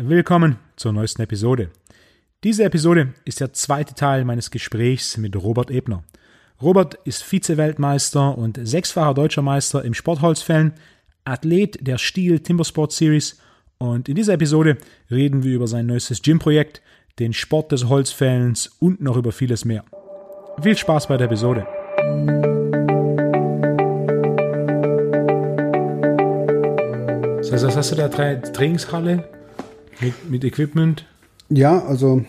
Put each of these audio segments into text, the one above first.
Willkommen zur neuesten Episode. Diese Episode ist der zweite Teil meines Gesprächs mit Robert Ebner. Robert ist Vize-Weltmeister und sechsfacher deutscher Meister im Sportholzfällen, Athlet der Stiel Timbersport Series und in dieser Episode reden wir über sein neuestes Gym-Projekt, den Sport des Holzfällens und noch über vieles mehr. Viel Spaß bei der Episode. Heißt, was hast du da? Drei Trainingshalle mit, mit Equipment? Ja, also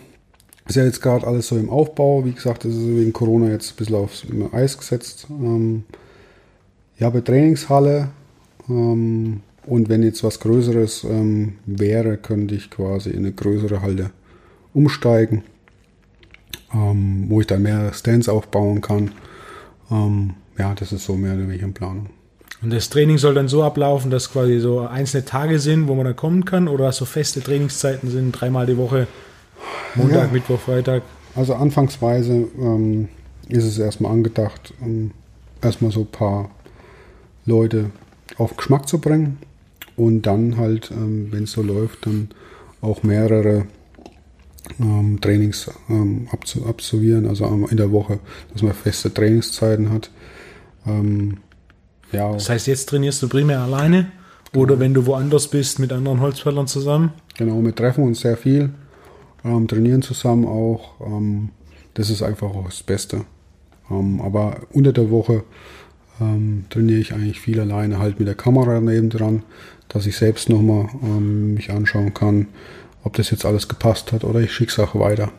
ist ja jetzt gerade alles so im Aufbau. Wie gesagt, das ist wegen Corona jetzt ein bisschen aufs Eis gesetzt. Ähm, ich habe Trainingshalle ähm, und wenn jetzt was Größeres ähm, wäre, könnte ich quasi in eine größere Halle umsteigen, ähm, wo ich dann mehr Stands aufbauen kann. Ähm, ja, das ist so mehr oder weniger in Planung. Und das Training soll dann so ablaufen, dass quasi so einzelne Tage sind, wo man dann kommen kann, oder so feste Trainingszeiten sind, dreimal die Woche, Montag, ja. Mittwoch, Freitag? Also anfangsweise ähm, ist es erstmal angedacht, um erstmal so ein paar Leute auf Geschmack zu bringen und dann halt, ähm, wenn es so läuft, dann auch mehrere ähm, Trainings ähm, absolvieren, also in der Woche, dass man feste Trainingszeiten hat. Ähm, ja. Das heißt, jetzt trainierst du primär alleine oder genau. wenn du woanders bist mit anderen Holzfällern zusammen? Genau, wir treffen uns sehr viel, ähm, trainieren zusammen auch. Ähm, das ist einfach auch das Beste. Ähm, aber unter der Woche ähm, trainiere ich eigentlich viel alleine, halt mit der Kamera neben dran, dass ich selbst nochmal ähm, mich anschauen kann, ob das jetzt alles gepasst hat oder ich schicke auch weiter.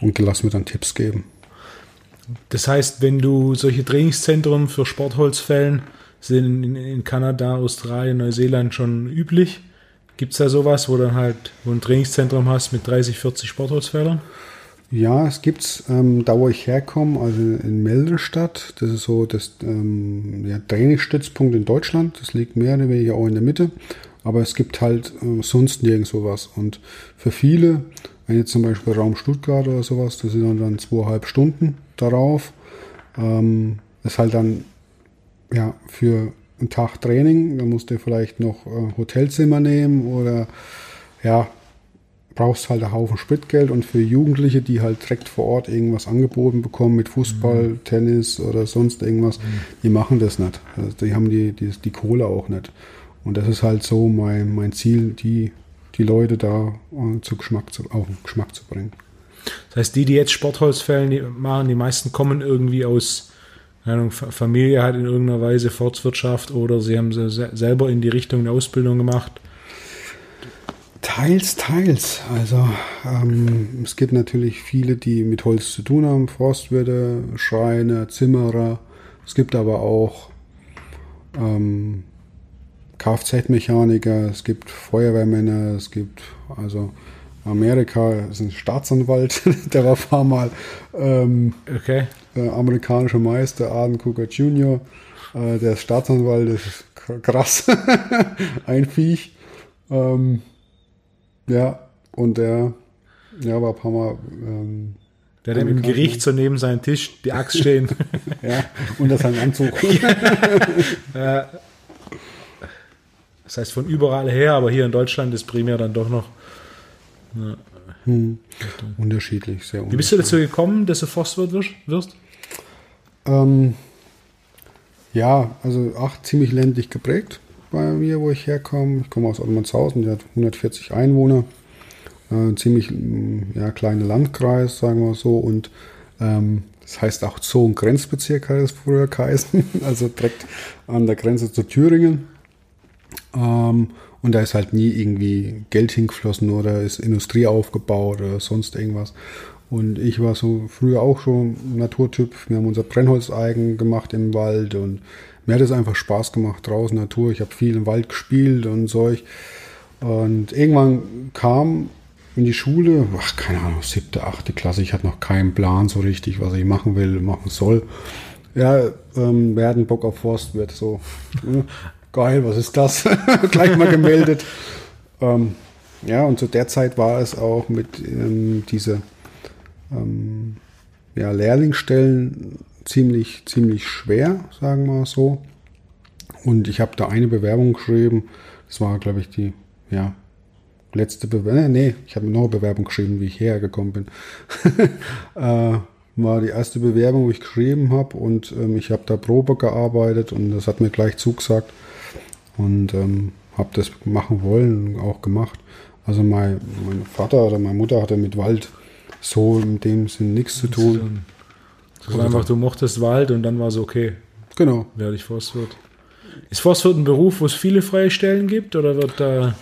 Und lass mir dann Tipps geben. Das heißt, wenn du solche Trainingszentren für Sportholzfällen sind in, Kanada, Australien, Neuseeland schon üblich, gibt es da sowas, wo dann halt wo ein Trainingszentrum hast mit 30, 40 Sportholzfällern? Ja, es gibt ähm, da wo ich herkomme, also in Meldestadt, das ist so das ähm, ja, Trainingsstützpunkt in Deutschland, das liegt mehr oder weniger auch in der Mitte, aber es gibt halt äh, sonst nirgends sowas. Und für viele, wenn jetzt zum Beispiel Raum Stuttgart oder sowas, das sind dann zweieinhalb Stunden darauf. Ähm, ist halt dann ja für einen Tag Training, da musst du vielleicht noch äh, Hotelzimmer nehmen oder ja, brauchst halt einen Haufen Spritgeld und für Jugendliche, die halt direkt vor Ort irgendwas angeboten bekommen mit Fußball, mhm. Tennis oder sonst irgendwas, mhm. die machen das nicht. Also die haben die, die, die Kohle auch nicht. Und das ist halt so mein, mein Ziel, die, die Leute da äh, zu Geschmack zu, auf den Geschmack zu bringen. Das heißt, die, die jetzt Sportholzfällen machen, die meisten kommen irgendwie aus Ahnung, Familie hat in irgendeiner Weise Forstwirtschaft oder sie haben selber in die Richtung eine Ausbildung gemacht. Teils, teils. Also ähm, es gibt natürlich viele, die mit Holz zu tun haben, Forstwirte, Schreiner, Zimmerer. Es gibt aber auch ähm, Kfz-Mechaniker, es gibt Feuerwehrmänner, es gibt also Amerika ist ein Staatsanwalt, der war ein paar Mal ähm, okay. äh, amerikanischer Meister, Arden Cooker Jr., äh, der ist Staatsanwalt, das ist krass, ein Viech. Ähm, ja, und der ja, war ein paar Mal. Ähm, der hat im Gericht so neben seinem Tisch die Axt stehen. ja, unter seinem Anzug. ja. Das heißt von überall her, aber hier in Deutschland ist primär dann doch noch ja. Hm. Unterschiedlich, sehr unterschiedlich. Wie bist du dazu gekommen, dass du Forstwirt wirst? Ähm, ja, also auch ziemlich ländlich geprägt bei mir, wo ich herkomme. Ich komme aus Ottmannshausen, der hat 140 Einwohner. Äh, ziemlich mm, ja, kleiner Landkreis, sagen wir so. Und ähm, das heißt auch Zoo- und Grenzbezirk hat es früher geheißen, also direkt an der Grenze zu Thüringen. Ähm, und da ist halt nie irgendwie Geld hingeflossen oder ist Industrie aufgebaut oder sonst irgendwas. Und ich war so früher auch schon Naturtyp. Wir haben unser Brennholzeigen gemacht im Wald und mir hat es einfach Spaß gemacht draußen Natur. Ich habe viel im Wald gespielt und solch. Und irgendwann kam in die Schule, ach, keine Ahnung, siebte, achte Klasse, ich hatte noch keinen Plan so richtig, was ich machen will, machen soll. Ja, ähm, wer hat einen Bock auf Forstwirt? So, ne? Geil, was ist das? Gleich mal gemeldet. ähm, ja, und zu der Zeit war es auch mit ähm, diese ähm, ja, Lehrlingsstellen ziemlich, ziemlich schwer, sagen wir mal so. Und ich habe da eine Bewerbung geschrieben. Das war, glaube ich, die ja, letzte Bewerbung, nee, ich habe noch eine Bewerbung geschrieben, wie ich hergekommen bin. äh, war die erste Bewerbung, wo ich geschrieben habe und ähm, ich habe da Probe gearbeitet und das hat mir gleich zugesagt und ähm, habe das machen wollen, auch gemacht. Also mein, mein Vater oder meine Mutter hatte mit Wald so in dem Sinn nichts zu tun. Das war einfach, du mochtest Wald und dann war es okay. Genau. Werde ich Forstwirt. Ist Forstwirt ein Beruf, wo es viele freie Stellen gibt oder wird da.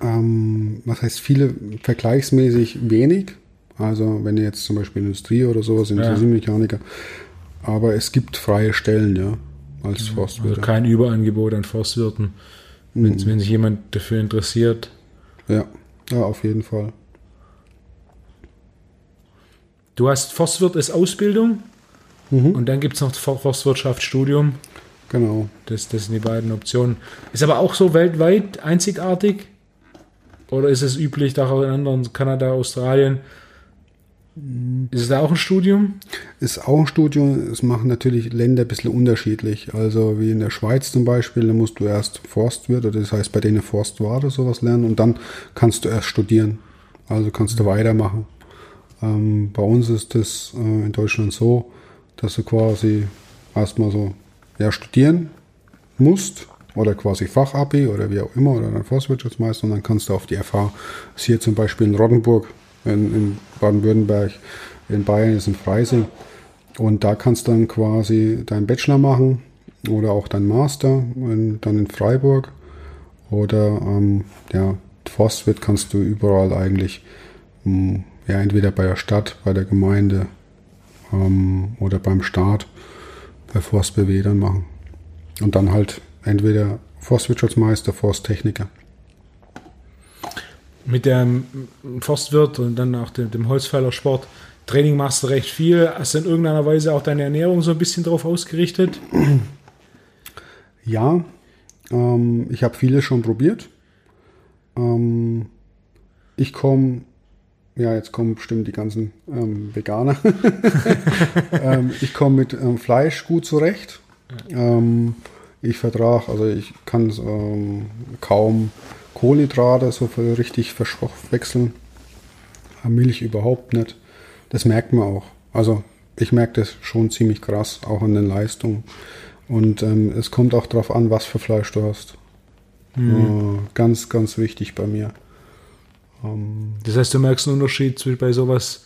Ähm, was heißt viele? Vergleichsmäßig wenig. Also, wenn ihr jetzt zum Beispiel Industrie oder sowas, Industriemechaniker. Ja. Aber es gibt freie Stellen, ja, als Forstwirt. Also kein Überangebot an Forstwirten, wenn, mhm. wenn sich jemand dafür interessiert. Ja, ja, auf jeden Fall. Du hast Forstwirt als Ausbildung mhm. und dann gibt es noch Forstwirtschaftsstudium. Genau. Das, das sind die beiden Optionen. Ist aber auch so weltweit einzigartig? Oder ist es üblich, da auch in anderen, Kanada, Australien, ist es da auch ein Studium? Ist auch ein Studium. Es machen natürlich Länder ein bisschen unterschiedlich. Also wie in der Schweiz zum Beispiel, da musst du erst Forstwirt, oder das heißt bei denen Forstwart oder sowas lernen und dann kannst du erst studieren. Also kannst du mhm. weitermachen. Ähm, bei uns ist das äh, in Deutschland so, dass du quasi erstmal so ja, studieren musst oder quasi Fachabi oder wie auch immer oder dann Forstwirtschaftsmeister und dann kannst du auf die FH, das hier zum Beispiel in Rottenburg, in, in Baden-Württemberg, in Bayern ist in Freising. Und da kannst du dann quasi deinen Bachelor machen oder auch deinen Master in, dann in Freiburg. Oder ähm, ja, Forstwirt kannst du überall eigentlich, ähm, ja, entweder bei der Stadt, bei der Gemeinde ähm, oder beim Staat, bei dann machen. Und dann halt entweder Forstwirtschaftsmeister, Forsttechniker mit dem Forstwirt und dann auch dem, dem Holzfällersport Training machst du recht viel. Hast du in irgendeiner Weise auch deine Ernährung so ein bisschen darauf ausgerichtet? Ja, ähm, ich habe vieles schon probiert. Ähm, ich komme, ja, jetzt kommen bestimmt die ganzen ähm, Veganer. Ähm, ich komme mit ähm, Fleisch gut zurecht. Ähm, ich vertrage, also ich kann kaum Kohlenhydrate so richtig verstoffwechseln. Milch überhaupt nicht. Das merkt man auch. Also ich merke das schon ziemlich krass, auch an den Leistungen. Und ähm, es kommt auch darauf an, was für Fleisch du hast. Mhm. Äh, ganz, ganz wichtig bei mir. Ähm, das heißt, du merkst einen Unterschied zwischen bei sowas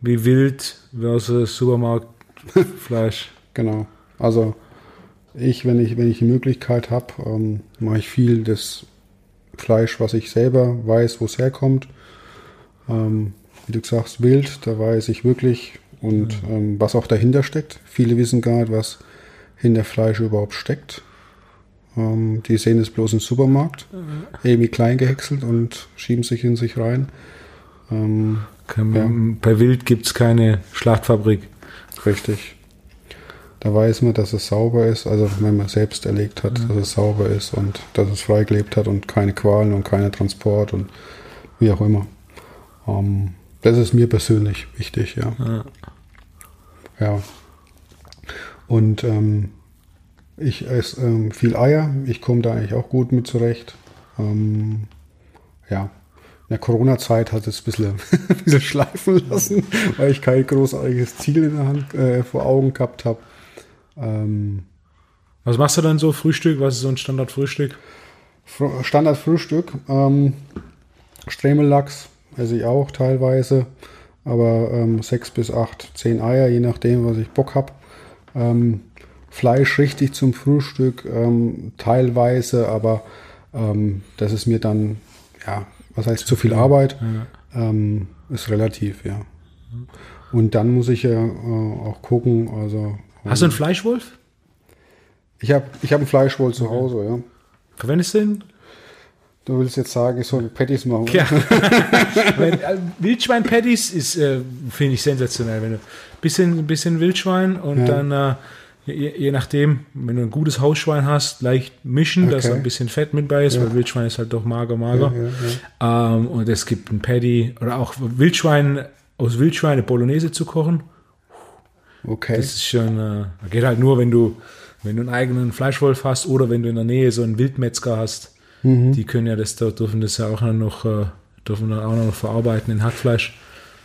wie Wild versus Supermarktfleisch. genau. Also ich, wenn ich, wenn ich die Möglichkeit habe, ähm, mache ich viel das Fleisch, was ich selber weiß, wo es herkommt. Ähm, wie du sagst, wild, da weiß ich wirklich und mhm. ähm, was auch dahinter steckt. Viele wissen gar nicht, was hinter Fleisch überhaupt steckt. Ähm, die sehen es bloß im Supermarkt, mhm. irgendwie klein gehäckselt und schieben sich in sich rein. Ähm, ja. Bei Wild gibt es keine Schlachtfabrik. Richtig. Da weiß man, dass es sauber ist, also wenn man selbst erlegt hat, mhm. dass es sauber ist und dass es frei gelebt hat und keine Qualen und keine Transport und wie auch immer. Ähm, das ist mir persönlich wichtig, ja. Ja. ja. Und ähm, ich esse ähm, viel Eier, ich komme da eigentlich auch gut mit zurecht. Ähm, ja, in der Corona-Zeit hat es ein bisschen, ein bisschen schleifen lassen, weil ich kein großartiges Ziel in der Hand äh, vor Augen gehabt habe. Ähm, Was machst du dann so Frühstück? Was ist so ein Standardfrühstück? Standardfrühstück. Ähm, Stremellachs esse ich auch teilweise. Aber ähm, sechs bis acht, zehn Eier, je nachdem, was ich Bock habe. Ähm, Fleisch richtig zum Frühstück, ähm, teilweise, aber ähm, das ist mir dann, ja, was heißt zu viel Arbeit, ja. ähm, ist relativ, ja. Und dann muss ich ja äh, auch gucken, also Hast du einen Fleischwolf? Ich habe ich hab einen Fleischwolf zu Hause, ja. Verwendest du den? Du willst jetzt sagen, ich soll Patties machen. Ja. Äh, Wildschwein-Patties ist, äh, finde ich, sensationell. Wenn du bisschen, bisschen Wildschwein und ja. dann, äh, je, je, nachdem, wenn du ein gutes Hausschwein hast, leicht mischen, okay. dass ein bisschen Fett mit bei ist, ja. weil Wildschwein ist halt doch mager, mager. Ja, ähm, und es gibt ein Patty oder auch Wildschwein, aus Wildschweine Bolognese zu kochen. Okay. Das ist schon, äh, geht halt nur, wenn du, wenn du einen eigenen Fleischwolf hast oder wenn du in der Nähe so einen Wildmetzger hast. Die können ja das, da dürfen das ja auch noch, äh, dürfen dann auch noch verarbeiten in Hackfleisch.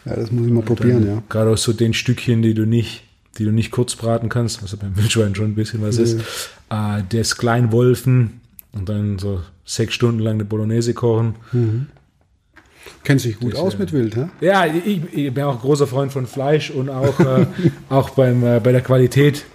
Ja, das muss ich mal probieren, Dann ja. Gerade aus so den Stückchen, die du nicht, die du nicht kurz braten kannst, also beim Wildschwein schon ein bisschen was ist, äh, das Kleinwolfen und dann so sechs Stunden lang eine Bolognese kochen. Kennt sich gut Das, aus äh, mit Wild, hä? Ja, ich, ich bin auch ein großer Freund von Fleisch und auch, äh, auch beim, äh, bei der Qualität.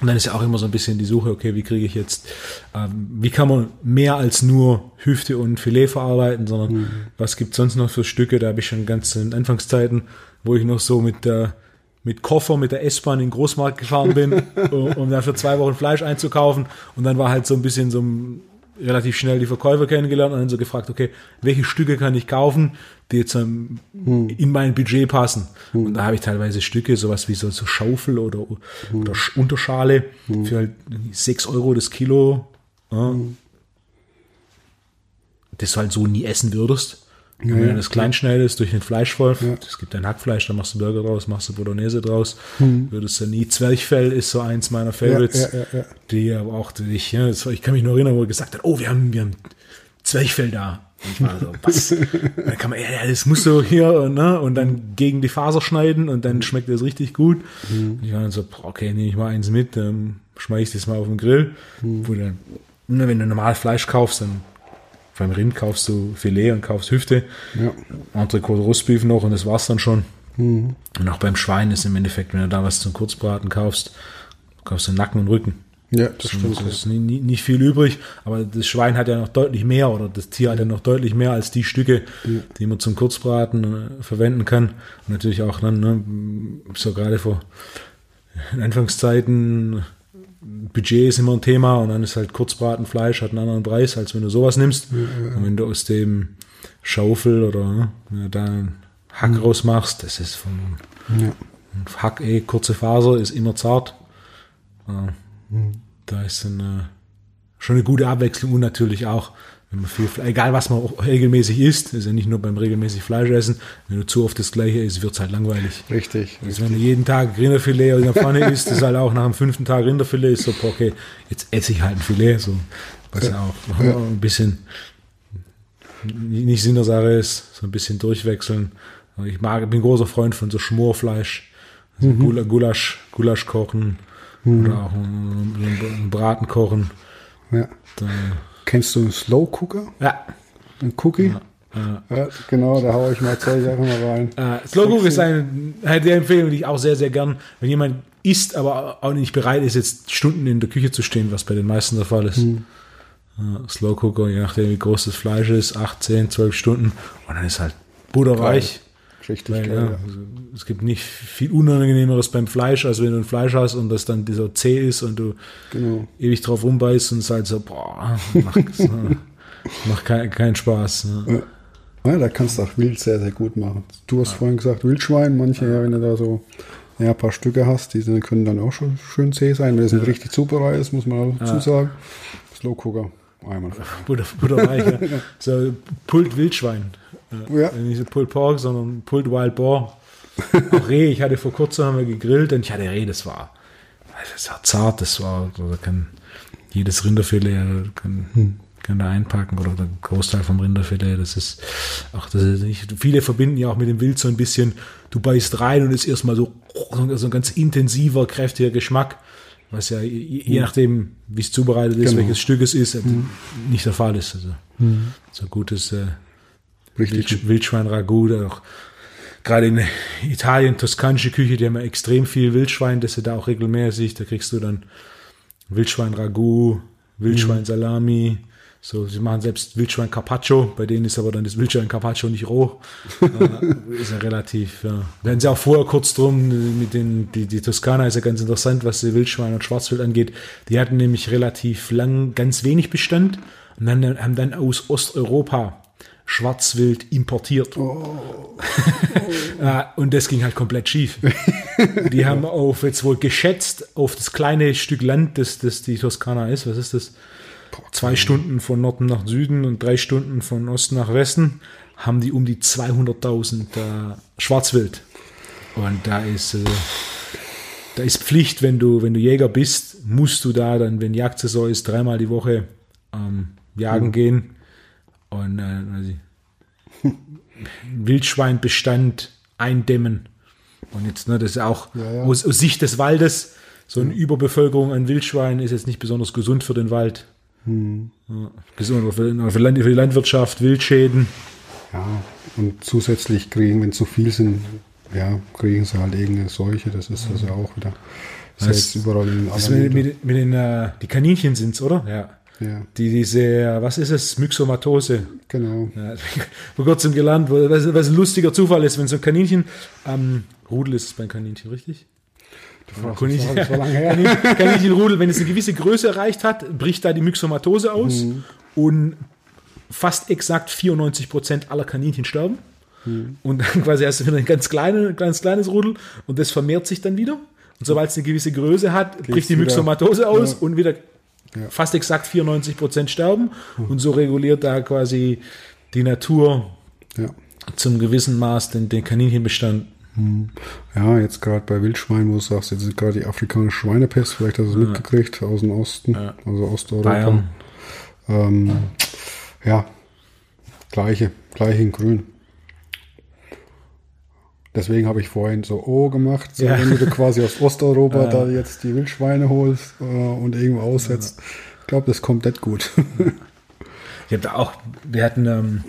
Und dann ist ja auch immer so ein bisschen die Suche, okay, wie kriege ich jetzt, ähm, wie kann man mehr als nur Hüfte und Filet verarbeiten, sondern was gibt sonst noch für Stücke? Da habe ich schon ganz in Anfangszeiten, wo ich noch so mit der mit Koffer, mit der S-Bahn in den Großmarkt gefahren bin, um, um dann für zwei Wochen Fleisch einzukaufen. Und dann war halt so ein bisschen so ein, relativ schnell die Verkäufer kennengelernt und dann so gefragt, okay, welche Stücke kann ich kaufen, die jetzt ähm, in mein Budget passen. Und da habe ich teilweise Stücke, sowas wie so, so Schaufel oder, oder Sch- Unterschale für halt 6 Euro das Kilo, ja, das du halt so nie essen würdest. Wenn ja, du das klein schneidest durch den Fleischwolf, es gibt ein Hackfleisch, da machst du Burger draus, machst du Bolognese draus, würdest du nie. Zwerchfell ist so eins meiner Favorites, ja, ja, ja. die aber auch, ich, ja, ich kann mich noch erinnern, wo er gesagt hat, oh, wir haben, wir haben Zwerchfell da. Und ich war so, was? dann kann man, ja, ja, das musst du hier, ne, und dann gegen die Faser schneiden und dann schmeckt das richtig gut. Und ich war dann so, okay, nehme ich mal eins mit, dann schmeiß ich das mal auf den Grill, wo dann, ne, wenn du normal Fleisch kaufst, dann beim Rind kaufst du Filet und kaufst Hüfte, Ja. Entrecote Rostbeef noch und das war's dann schon. Und auch beim Schwein ist im Endeffekt, wenn du da was zum Kurzbraten kaufst, kaufst du Nacken und Rücken. Ja, das stimmt. Das ist nie, nicht viel übrig, aber das Schwein hat ja noch deutlich mehr oder das Tier hat ja noch deutlich mehr als die Stücke, die man zum Kurzbraten äh, verwenden kann. Und natürlich auch dann, ne, so gerade vor in Anfangszeiten, Budget ist immer ein Thema und dann ist halt Kurzbratenfleisch hat einen anderen Preis, als wenn du sowas nimmst. Und wenn du aus dem Schaufel oder ne, da einen Hack rausmachst, das ist von Ja. Hack eh, kurze Faser, ist immer zart. Äh, Da ist dann äh, schon eine gute Abwechslung und natürlich auch, viel, egal was man auch regelmäßig isst, ist ja nicht nur beim regelmäßig Fleisch essen, wenn du zu oft das gleiche isst, wird's halt langweilig. Richtig. Also wenn du jeden Tag Rinderfilet in der Pfanne isst, ist halt auch nach dem fünften Tag Rinderfilet, ist so, okay, jetzt esse ich halt ein Filet, so, was ja auch ein bisschen nicht Sinn der Sache ist, so ein bisschen durchwechseln. Ich mag, bin großer Freund von so Schmorfleisch, also Gula- Gulasch, Gulasch kochen oder auch einen, einen Braten kochen. Ja. Da, Kennst du einen Slow Cooker? ja, Ein Cookie? Ja, genau, da haue ich mal zwei Sachen mal rein. Äh, Slow Cook ist eine, eine der Empfehlung, die ich auch sehr, sehr gern, wenn jemand isst, aber auch nicht bereit ist, jetzt Stunden in der Küche zu stehen, was bei den meisten der Fall ist. Äh, Slow Cooker, je nachdem wie groß das Fleisch ist, 8, 10, 12 Stunden und dann ist halt butterweich. Richtig Weil, ja, also, es gibt nicht viel Unangenehmeres beim Fleisch, als wenn du ein Fleisch hast und das dann dieser zäh ist und du Genau. ewig drauf rumbeißt und es halt so, boah, macht, macht keinen keinen Spaß. Ne? Ja, da kannst du auch Wild sehr, sehr gut machen. Du hast vorhin gesagt, Wildschwein, manche, ja, wenn du da so ja, ein paar Stücke hast, die können dann auch schon schön zäh sein. Wenn es nicht richtig zubereitet ist, muss man auch dazu sagen. Slow Cooker, einmal. Butter, butterweich, ja. So Pult Wildschwein. Äh, Ja. Nicht so Pulled Pork, sondern Pulled Wild Boar. Auch Reh, ich hatte vor kurzem haben wir gegrillt und ich hatte Reh, das war, das war zart, das war, da kann jedes Rinderfilet kann, kann da einpacken oder der Großteil vom Rinderfilet, das ist, auch das ist nicht, viele verbinden ja auch mit dem Wild so ein bisschen, du beißt rein und ist erstmal so, so ein ganz intensiver, kräftiger Geschmack, was ja je, je nachdem, wie es zubereitet ist, Genau. welches Stück es ist, nicht der Fall ist. Also, so gutes, äh, Richtig. Wild, Wildschwein-Ragout, auch gerade in Italien, toskanische Küche, die haben ja extrem viel Wildschwein, das ist da auch regelmäßig, da kriegst du dann Wildschwein-Ragout, Wildschwein-Salami, so, sie machen selbst Wildschwein-Carpaccio, bei denen ist aber dann das Wildschwein-Carpaccio nicht roh, äh, ist ja relativ, ja. Werden sie auch vorher kurz drum, mit den, die, die Toskana ist ja ganz interessant, was die Wildschwein und Schwarzwild angeht, die hatten nämlich relativ lang ganz wenig Bestand und dann, haben dann aus Osteuropa Schwarzwild importiert. Ja, und das ging halt komplett schief. Die haben auf jetzt wohl geschätzt auf das kleine Stück Land, das, das die Toskana ist. Was ist das? Zwei Stunden von Norden nach Süden und drei Stunden von Osten nach Westen haben die um die 200.000 äh, Schwarzwild. Und da ist, äh, da ist Pflicht, wenn du, wenn du Jäger bist, musst du da dann, wenn Jagdsaison ist, dreimal die Woche ähm, jagen gehen und äh, Wildschweinbestand eindämmen. Und jetzt, ne, das ist auch Ja, ja. Aus, aus Sicht des Waldes, so eine Überbevölkerung an Wildschweinen ist jetzt nicht besonders gesund für den Wald. Hm. Ja, gesund für, für, Land, für die Landwirtschaft, Wildschäden. Ja, und zusätzlich kriegen, wenn zu viel sind, ja, kriegen sie halt irgendeine Seuche. Das ist das ja auch wieder. Das Das- überall in Das mit, mit, mit den, äh, die Kaninchen sind's, oder? Ja. Ja, Die, diese, was ist es? Myxomatose. genau. Ja, vor kurzem gelernt, was, was ein lustiger Zufall ist, wenn so ein Kaninchen, ähm, Rudel ist es beim Kaninchen, richtig? Kaninchen, Das war lange her. Kaninchen- Kaninchenrudel, wenn es eine gewisse Größe erreicht hat, bricht da die Myxomatose aus Mhm. und fast exakt 94 Prozent aller Kaninchen sterben. Mhm. Und dann quasi hast du wieder ein ganz, kleine, ganz kleines Rudel und das vermehrt sich dann wieder. Und sobald es eine gewisse Größe hat, bricht die wieder- Myxomatose aus Ja. und wieder Ja. fast exakt 94 Prozent sterben. Und so reguliert da quasi die Natur Ja. zum gewissen Maß den, den Kaninchenbestand. Ja, jetzt gerade bei Wildschweinen, wo du sagst, jetzt ist gerade die afrikanische Schweinepest, vielleicht hast du es mitgekriegt, aus dem Osten, Ja. also Osteuropa. Bayern. Ähm, ja, gleiche, gleiche in grün. Deswegen habe ich vorhin so O gemacht, so, Ja. wenn du quasi aus Osteuropa da jetzt die Wildschweine holst äh, und irgendwo aussetzt. Ich glaube, das kommt nicht gut. Ich habe da auch, wir hatten ähm,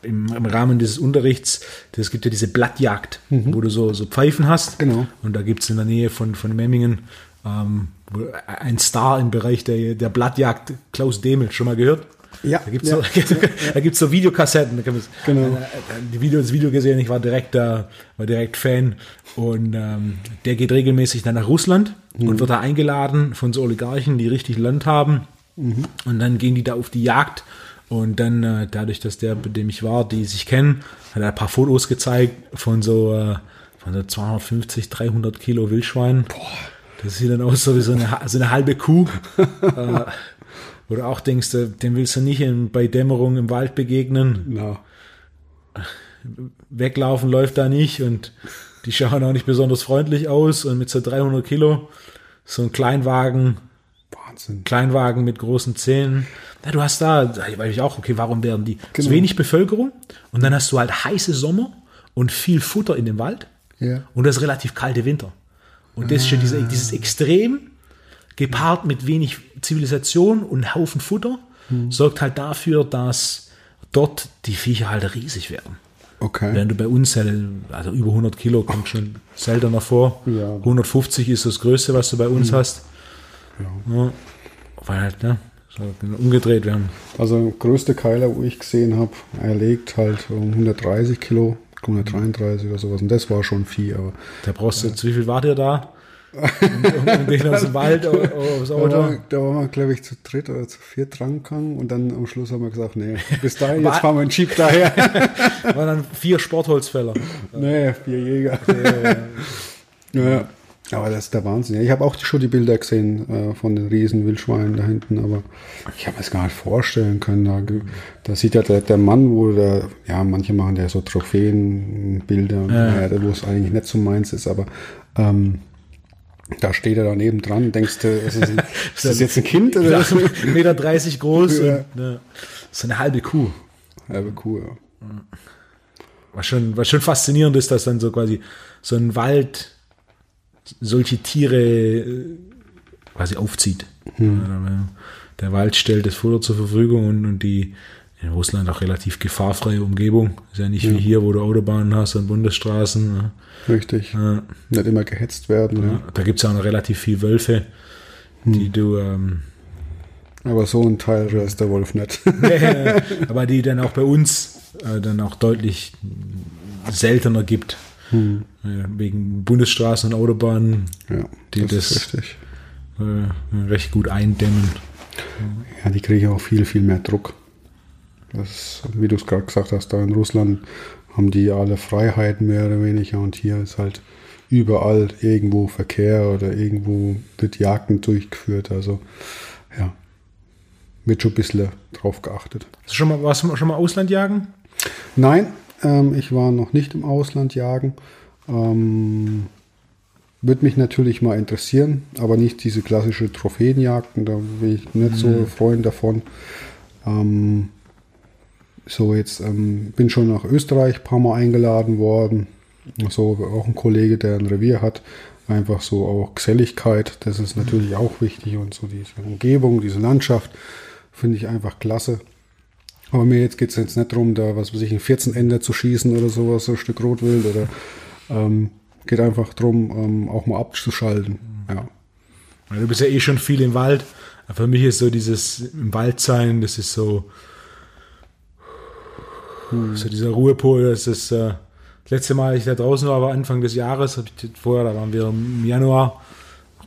im, im Rahmen dieses Unterrichts, es gibt ja diese Blattjagd, wo du so, so Pfeifen hast. Genau. Und da gibt es in der Nähe von, von Memmingen ähm, ein Star im Bereich der, der Blattjagd, Klaus Demel, schon mal gehört? Ja, Da gibt es ja. so, da gibt's so Videokassetten. Da Genau. äh, Die Video, das Video gesehen, ich war direkt da, war direkt Fan. Und ähm, der geht regelmäßig dann nach Russland Mhm. und wird da eingeladen von so Oligarchen, die richtig Land haben. Mhm. Und dann gehen die da auf die Jagd. Und dann, äh, dadurch, dass der, bei dem ich war, die sich kennen, hat er ein paar Fotos gezeigt von so, äh, von so 250, 300 Kilo Wildschweinen. Das sieht dann aus so wie so eine, so eine halbe Kuh. äh, wo du auch denkst, äh, dem willst du nicht in, bei Dämmerung im Wald begegnen. Na, Weglaufen läuft da nicht und die schauen auch nicht besonders freundlich aus. Und mit so 300 Kilo, so ein Kleinwagen, Wahnsinn. Kleinwagen mit großen Zähnen. Ja, du hast da, da weiß ich auch, okay, warum werden die? Genau. wenig Bevölkerung und dann hast du halt heiße Sommer und viel Futter in dem Wald Ja. und das relativ kalte Winter. Und das ist schon diese, dieses Extrem, gepaart mit wenig Zivilisation und Haufen Futter, sorgt halt dafür, dass dort die Viecher halt riesig werden. Okay. Während du bei uns, halt, also über 100 Kilo kommt schon seltener vor. Ja. 150 ist das Größte, was du bei uns hast. Ja. Weil halt, ne, umgedreht werden. Also größte Keiler, wo ich gesehen habe, er legt halt um 130 Kilo, 133 oder sowas. Und das war schon viel. Aber Da brauchst du, jetzt, wie viel wart ihr da? Um, um, den aus dem Wald au- aufs da Auto. war, da waren wir, glaube ich, zu dritt oder zu viert dran gegangen. Und dann am Schluss haben wir gesagt, nee, bis dahin, jetzt fahren wir einen Jeep daher. waren dann vier Sportholzfäller. nee, vier Jäger. ja, ja. Aber das ist der Wahnsinn. Ich habe auch schon die Bilder gesehen äh, von den riesen Wildschweinen da hinten, aber ich habe mir das gar nicht vorstellen können. Da, da sieht ja der, der Mann, wo der, ja, manche machen ja so Trophäenbilder, ja. wo es eigentlich nicht so meins ist, aber ähm, da steht er daneben dran, denkst du, ist das, ein, ist das jetzt ein Kind oder Ja, was? 1,30 Meter 30 groß Ja. und ne, so eine halbe Kuh. Halbe Kuh, ja. Was schon, was schon faszinierend ist, dass dann so quasi so ein Wald solche Tiere äh, quasi aufzieht. Hm. Der Wald stellt das Futter zur Verfügung und, und die in Russland auch relativ gefahrfreie Umgebung. Ist ja nicht wie hier, wo du Autobahnen hast und Bundesstraßen. ne? Richtig. Ja. Nicht immer gehetzt werden. Ja. Da gibt es ja auch noch relativ viel Wölfe, Hm. die du ähm, Aber so ein Teil ist der Wolf nicht. Äh, aber die dann auch bei uns äh, dann auch deutlich seltener gibt. Hm. Äh, wegen Bundesstraßen und Autobahnen, ja, Die das, das- äh, recht gut eindämmen. Ja, die kriegen auch viel, viel mehr Druck. Das, wie du es gerade gesagt hast, da in Russland haben die alle Freiheiten mehr oder weniger und hier ist halt überall irgendwo Verkehr oder irgendwo wird Jagden durchgeführt. Also ja, wird schon ein bisschen drauf geachtet. Hast du schon mal, warst du schon mal Ausland jagen? Nein, ähm, ich war noch nicht im Ausland jagen. Ähm, würde mich natürlich mal interessieren, aber nicht diese klassische Trophäenjagden, da bin ich nicht so Mhm. Freund davon. Ähm, so, jetzt ähm, bin schon nach Österreich ein paar Mal eingeladen worden. So, auch ein Kollege, der ein Revier hat. Einfach so auch Geselligkeit, das ist natürlich auch wichtig und so diese Umgebung, diese Landschaft finde ich einfach klasse. Aber mir jetzt geht es jetzt nicht darum, da was weiß ich, ein 14 Ende zu schießen oder sowas, so ein Stück Rotwild oder ähm, geht einfach darum, ähm, auch mal abzuschalten. Ja. Ja, Du bist ja eh schon viel im Wald. Für mich ist so dieses im Wald sein, das ist so, so dieser Ruhepol, das ist äh, das letzte Mal, ich da draußen war, war Anfang des Jahres, vorher, da waren wir im Januar,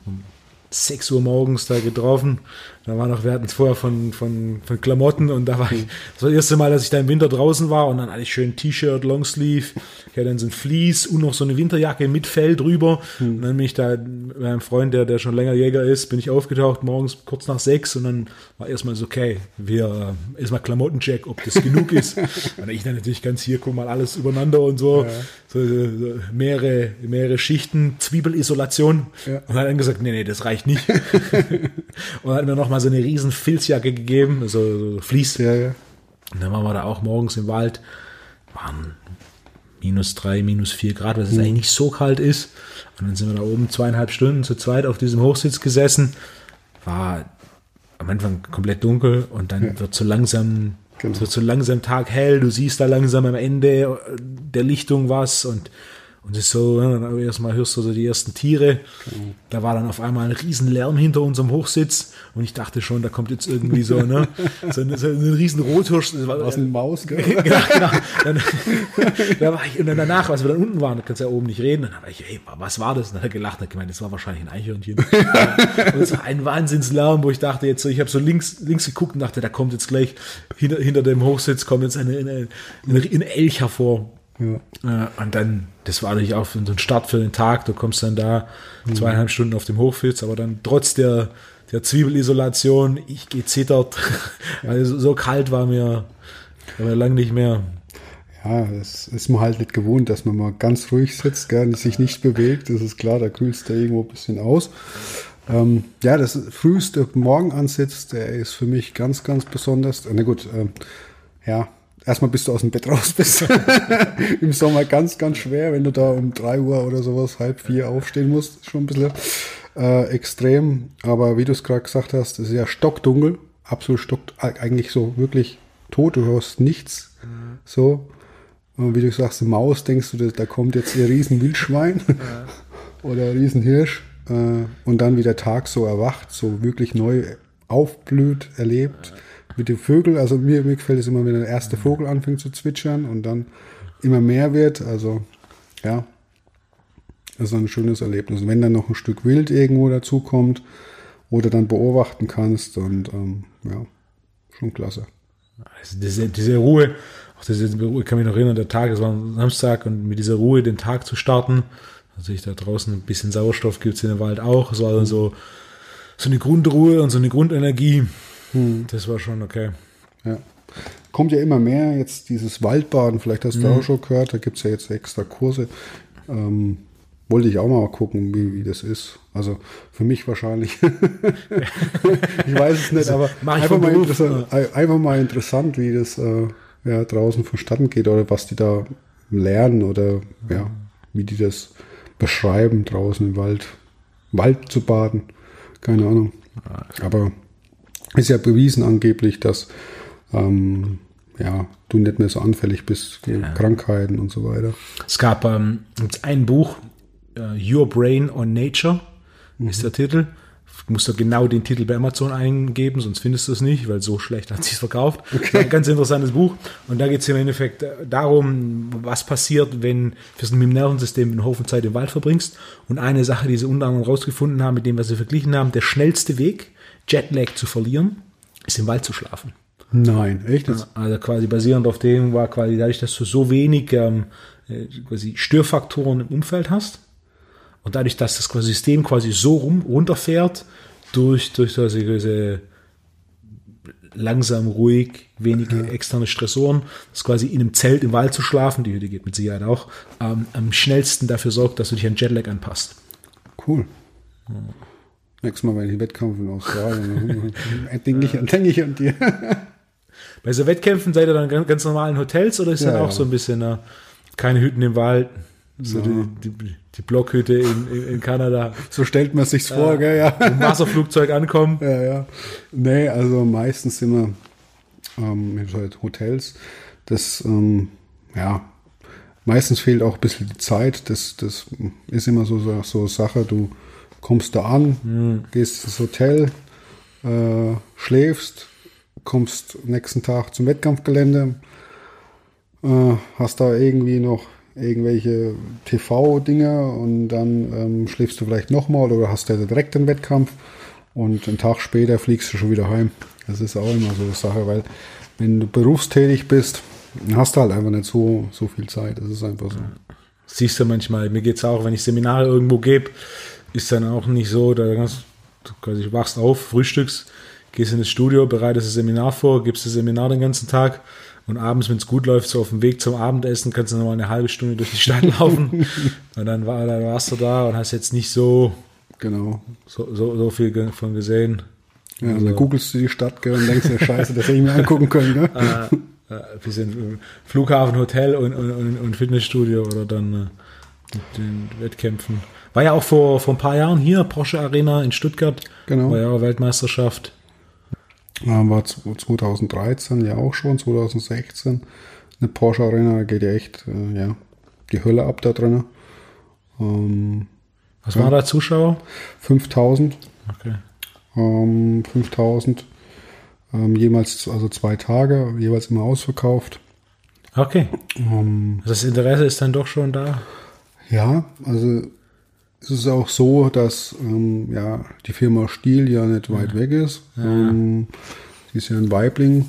um 6 Uhr morgens da getroffen. Da war noch, wir hatten es vorher von, von, von Klamotten und da war ich, das war das erste Mal, dass ich da im Winter draußen war und dann hatte ich schön T-Shirt, Longsleeve, ich hatte dann so ein Vlies und noch so eine Winterjacke mit Fell drüber. Und dann bin ich da mit meinem Freund, der, der schon länger Jäger ist, bin ich aufgetaucht morgens kurz nach sechs und dann war erstmal so, okay, wir äh, erstmal Klamottencheck, ob das genug ist. Und ich dann natürlich ganz hier, guck mal, alles übereinander und so. So, so, so mehrere, mehrere Schichten, Zwiebelisolation. Ja. Und hat dann gesagt, nee, nee, das reicht nicht. und hat mir noch mal so eine riesen Filzjacke gegeben, so, so Fließ. Ja, ja. Und dann waren wir da auch morgens im Wald, waren minus drei, minus vier Grad, was es eigentlich nicht so kalt ist. Und dann sind wir da oben zweieinhalb Stunden zu zweit auf diesem Hochsitz gesessen. War am Anfang komplett dunkel und dann wird so langsam, Genau. wird so langsam Tag hell. Du siehst da langsam am Ende der Lichtung was und und es ist so, dann erstmal hörst du so die ersten Tiere. Da war dann auf einmal ein riesen Lärm hinter unserem Hochsitz und ich dachte schon, da kommt jetzt irgendwie so, ne, so, ein, so ein riesen Rothirsch. Das war, eine Maus, gell? genau, genau. Dann, da war ich, und dann danach, als wir dann unten waren, da kannst du ja oben nicht reden, dann habe ich, hey, was war das? Und dann hat er gelacht und hat gemeint, das war wahrscheinlich ein Eichhörnchen. und es war ein Wahnsinnslärm, wo ich dachte jetzt so, ich habe so links, links geguckt und dachte, da kommt jetzt gleich, hinter, hinter dem Hochsitz kommt jetzt eine, eine, eine, eine Elch hervor. Ja. Und dann, das war natürlich auch so ein Start für den Tag. Du kommst dann da zweieinhalb Stunden auf dem Hochsitz, aber dann trotz der, der Zwiebelisolation, ich gezittert. Also so kalt war mir, war mir lang nicht mehr. Ja, das ist man halt nicht gewohnt, dass man mal ganz ruhig sitzt, gell, sich nicht bewegt. Das ist klar, da kühlst du irgendwo ein bisschen aus. Ähm, ja, das früheste Morgen ansitzt, der ist für mich ganz, ganz besonders. Na gut, ähm, ja, erstmal bis du aus dem Bett raus bist. Im Sommer ganz, ganz schwer, wenn du da um drei Uhr oder sowas, halb vier aufstehen musst. Schon ein bisschen äh, extrem. Aber wie du es gerade gesagt hast, es ist ja stockdunkel. Absolut stock, eigentlich so wirklich tot. Du hörst nichts. So. Und wie du sagst, Maus, denkst du, da- kommt jetzt ein riesen Wildschwein oder ein riesen Hirsch. Äh, und dann wie der Tag so erwacht, so wirklich neu aufblüht, erlebt. Mit den Vögeln, also mir, mir gefällt es immer, wenn der erste Vogel anfängt zu zwitschern und dann immer mehr wird. Also ja, das ist ein schönes Erlebnis. Und wenn dann noch ein Stück Wild irgendwo dazukommt, du dann beobachten kannst und ähm, ja, schon klasse. Also diese, diese Ruhe, auch diese ich kann mich noch erinnern, der Tag, es war Samstag und mit dieser Ruhe den Tag zu starten, natürlich da draußen ein bisschen Sauerstoff gibt es in dem Wald auch, es war dann so, so eine Grundruhe und so eine Grundenergie, das war schon okay. Ja. Kommt ja immer mehr jetzt dieses Waldbaden, vielleicht hast du auch schon gehört, da gibt es ja jetzt extra Kurse. Ähm, wollte ich auch mal gucken, wie, wie das ist. Also für mich wahrscheinlich. ich weiß es nicht, aber mach ich einfach mal, interessant, einfach mal interessant, wie das äh, ja, draußen vonstatten geht oder was die da lernen oder ja, wie die das beschreiben, draußen im Wald, Wald zu baden. Keine Ahnung. Aber ist ja bewiesen angeblich, dass ähm, ja, du nicht mehr so anfällig bist gegen Krankheiten und so weiter. Es gab ähm, ein Buch, äh, Your Brain on Nature ist der Titel. Du musst da genau den Titel bei Amazon eingeben, sonst findest du es nicht, weil so schlecht hat sie es verkauft. Ein ganz interessantes Buch. Und da geht es im Endeffekt äh, darum, was passiert, wenn sind mit dem Nervensystem einen Haufen Zeit im Wald verbringst. Und eine Sache, die sie unter anderem rausgefunden haben, mit dem, was sie verglichen haben, der schnellste Weg, Jetlag zu verlieren, ist im Wald zu schlafen. Nein, echt? Also quasi basierend auf dem war quasi dadurch, dass du so wenig ähm, äh, quasi Störfaktoren im Umfeld hast und dadurch, dass das quasi System quasi so rum, runterfährt durch, durch so diese langsam, ruhig, wenige externe Stressoren, dass quasi in einem Zelt im Wald zu schlafen, die Hütte geht mit Sicherheit auch, ähm, am schnellsten dafür sorgt, dass du dich an Jetlag anpasst. Cool. Nächstes Mal, wenn ich Wettkampf in Australien, denke ich, denk ich an dir. Bei so Wettkämpfen seid ihr dann ganz, ganz normalen Hotels oder ist Ja, dann auch ja. so ein bisschen äh, keine Hütten im Wald? So Ja. die, die, die Blockhütte in, in, in Kanada. So stellt man sich's vor, gell, ja. Im Wasserflugzeug ankommen. Ja, ja. Nee, also meistens sind wir ähm, in halt Hotels. Das, ähm, ja, meistens fehlt auch ein bisschen die Zeit. Das, das ist immer so, so, so Sache, du kommst da an, gehst ins Hotel, äh, schläfst, kommst nächsten Tag zum Wettkampfgelände, äh, hast da irgendwie noch irgendwelche TV-Dinge und dann ähm, schläfst du vielleicht nochmal oder hast ja direkt den Wettkampf und einen Tag später fliegst du schon wieder heim. Das ist auch immer so eine Sache, weil wenn du berufstätig bist, dann hast du halt einfach nicht so, so viel Zeit. Das ist einfach so. Siehst du manchmal, mir geht's auch, wenn ich Seminare irgendwo gebe, ist dann auch nicht so, da kannst, du quasi wachst auf, frühstückst, gehst in das Studio, bereitest das Seminar vor, gibst das Seminar den ganzen Tag und abends, wenn es gut läuft, so auf dem Weg zum Abendessen, kannst du nochmal eine halbe Stunde durch die Stadt laufen und dann, war, dann warst du da und hast jetzt nicht so, Genau. so, so, so viel von gesehen. Ja, und dann googelst du die Stadt gell, und denkst dir, scheiße, das hätte ich mir angucken können. Gell? Äh, bisschen Flughafen, Hotel und, und, und, Fitnessstudio oder dann äh, den Wettkämpfen. War ja auch vor, vor ein paar Jahren hier, Porsche Arena in Stuttgart. Genau. War ja Weltmeisterschaft. Ja, war z- 2013 ja auch schon, 2016. Eine Porsche Arena geht ja echt äh, ja, die Hölle ab da drin. Ähm, Was war da Zuschauer? 5000, Okay. ähm, 5000, ähm, jemals, also zwei Tage, jeweils immer ausverkauft. Okay. Ähm, Also das Interesse ist dann doch schon da. Ja, also es ist auch so, dass ähm, ja, die Firma Stiel ja nicht weit weg ist. Ähm, die ist ja in Weibling,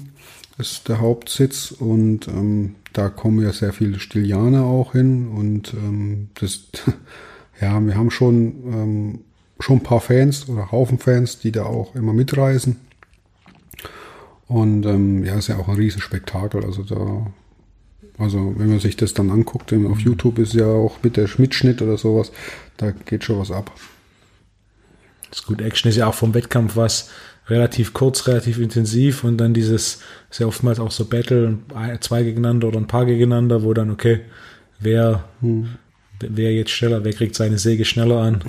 ist der Hauptsitz und ähm, da kommen ja sehr viele Stilianer auch hin und ähm, das, ja, wir haben schon, ähm, schon ein paar Fans oder Haufen Fans, die da auch immer mitreisen. Und ähm, ja, ist ja auch ein Riesenspektakel. Also da, also wenn man sich das dann anguckt, auf YouTube ist ja auch mit der Mitschnitt oder sowas, da geht schon was ab. Das ist gut. Action ist ja auch vom Wettkampf was relativ kurz, relativ intensiv und dann dieses, ist ja oftmals auch so Battle, zwei gegeneinander oder ein paar gegeneinander, wo dann, okay, wer, wer jetzt schneller, wer kriegt seine Säge schneller an?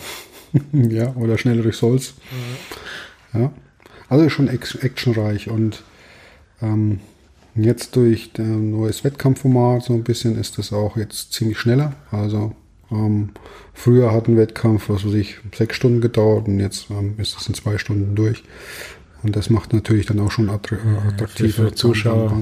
ja, oder schneller durchs Holz. Ja. Also ist schon act- actionreich und ähm, jetzt durch ein neues Wettkampfformat so ein bisschen ist das auch jetzt ziemlich schneller. Also ähm, früher hat ein Wettkampf, was weiß ich, sechs Stunden gedauert und jetzt ähm, ist es in zwei Stunden durch. Und das macht natürlich dann auch schon attra äh, für Zuschauer.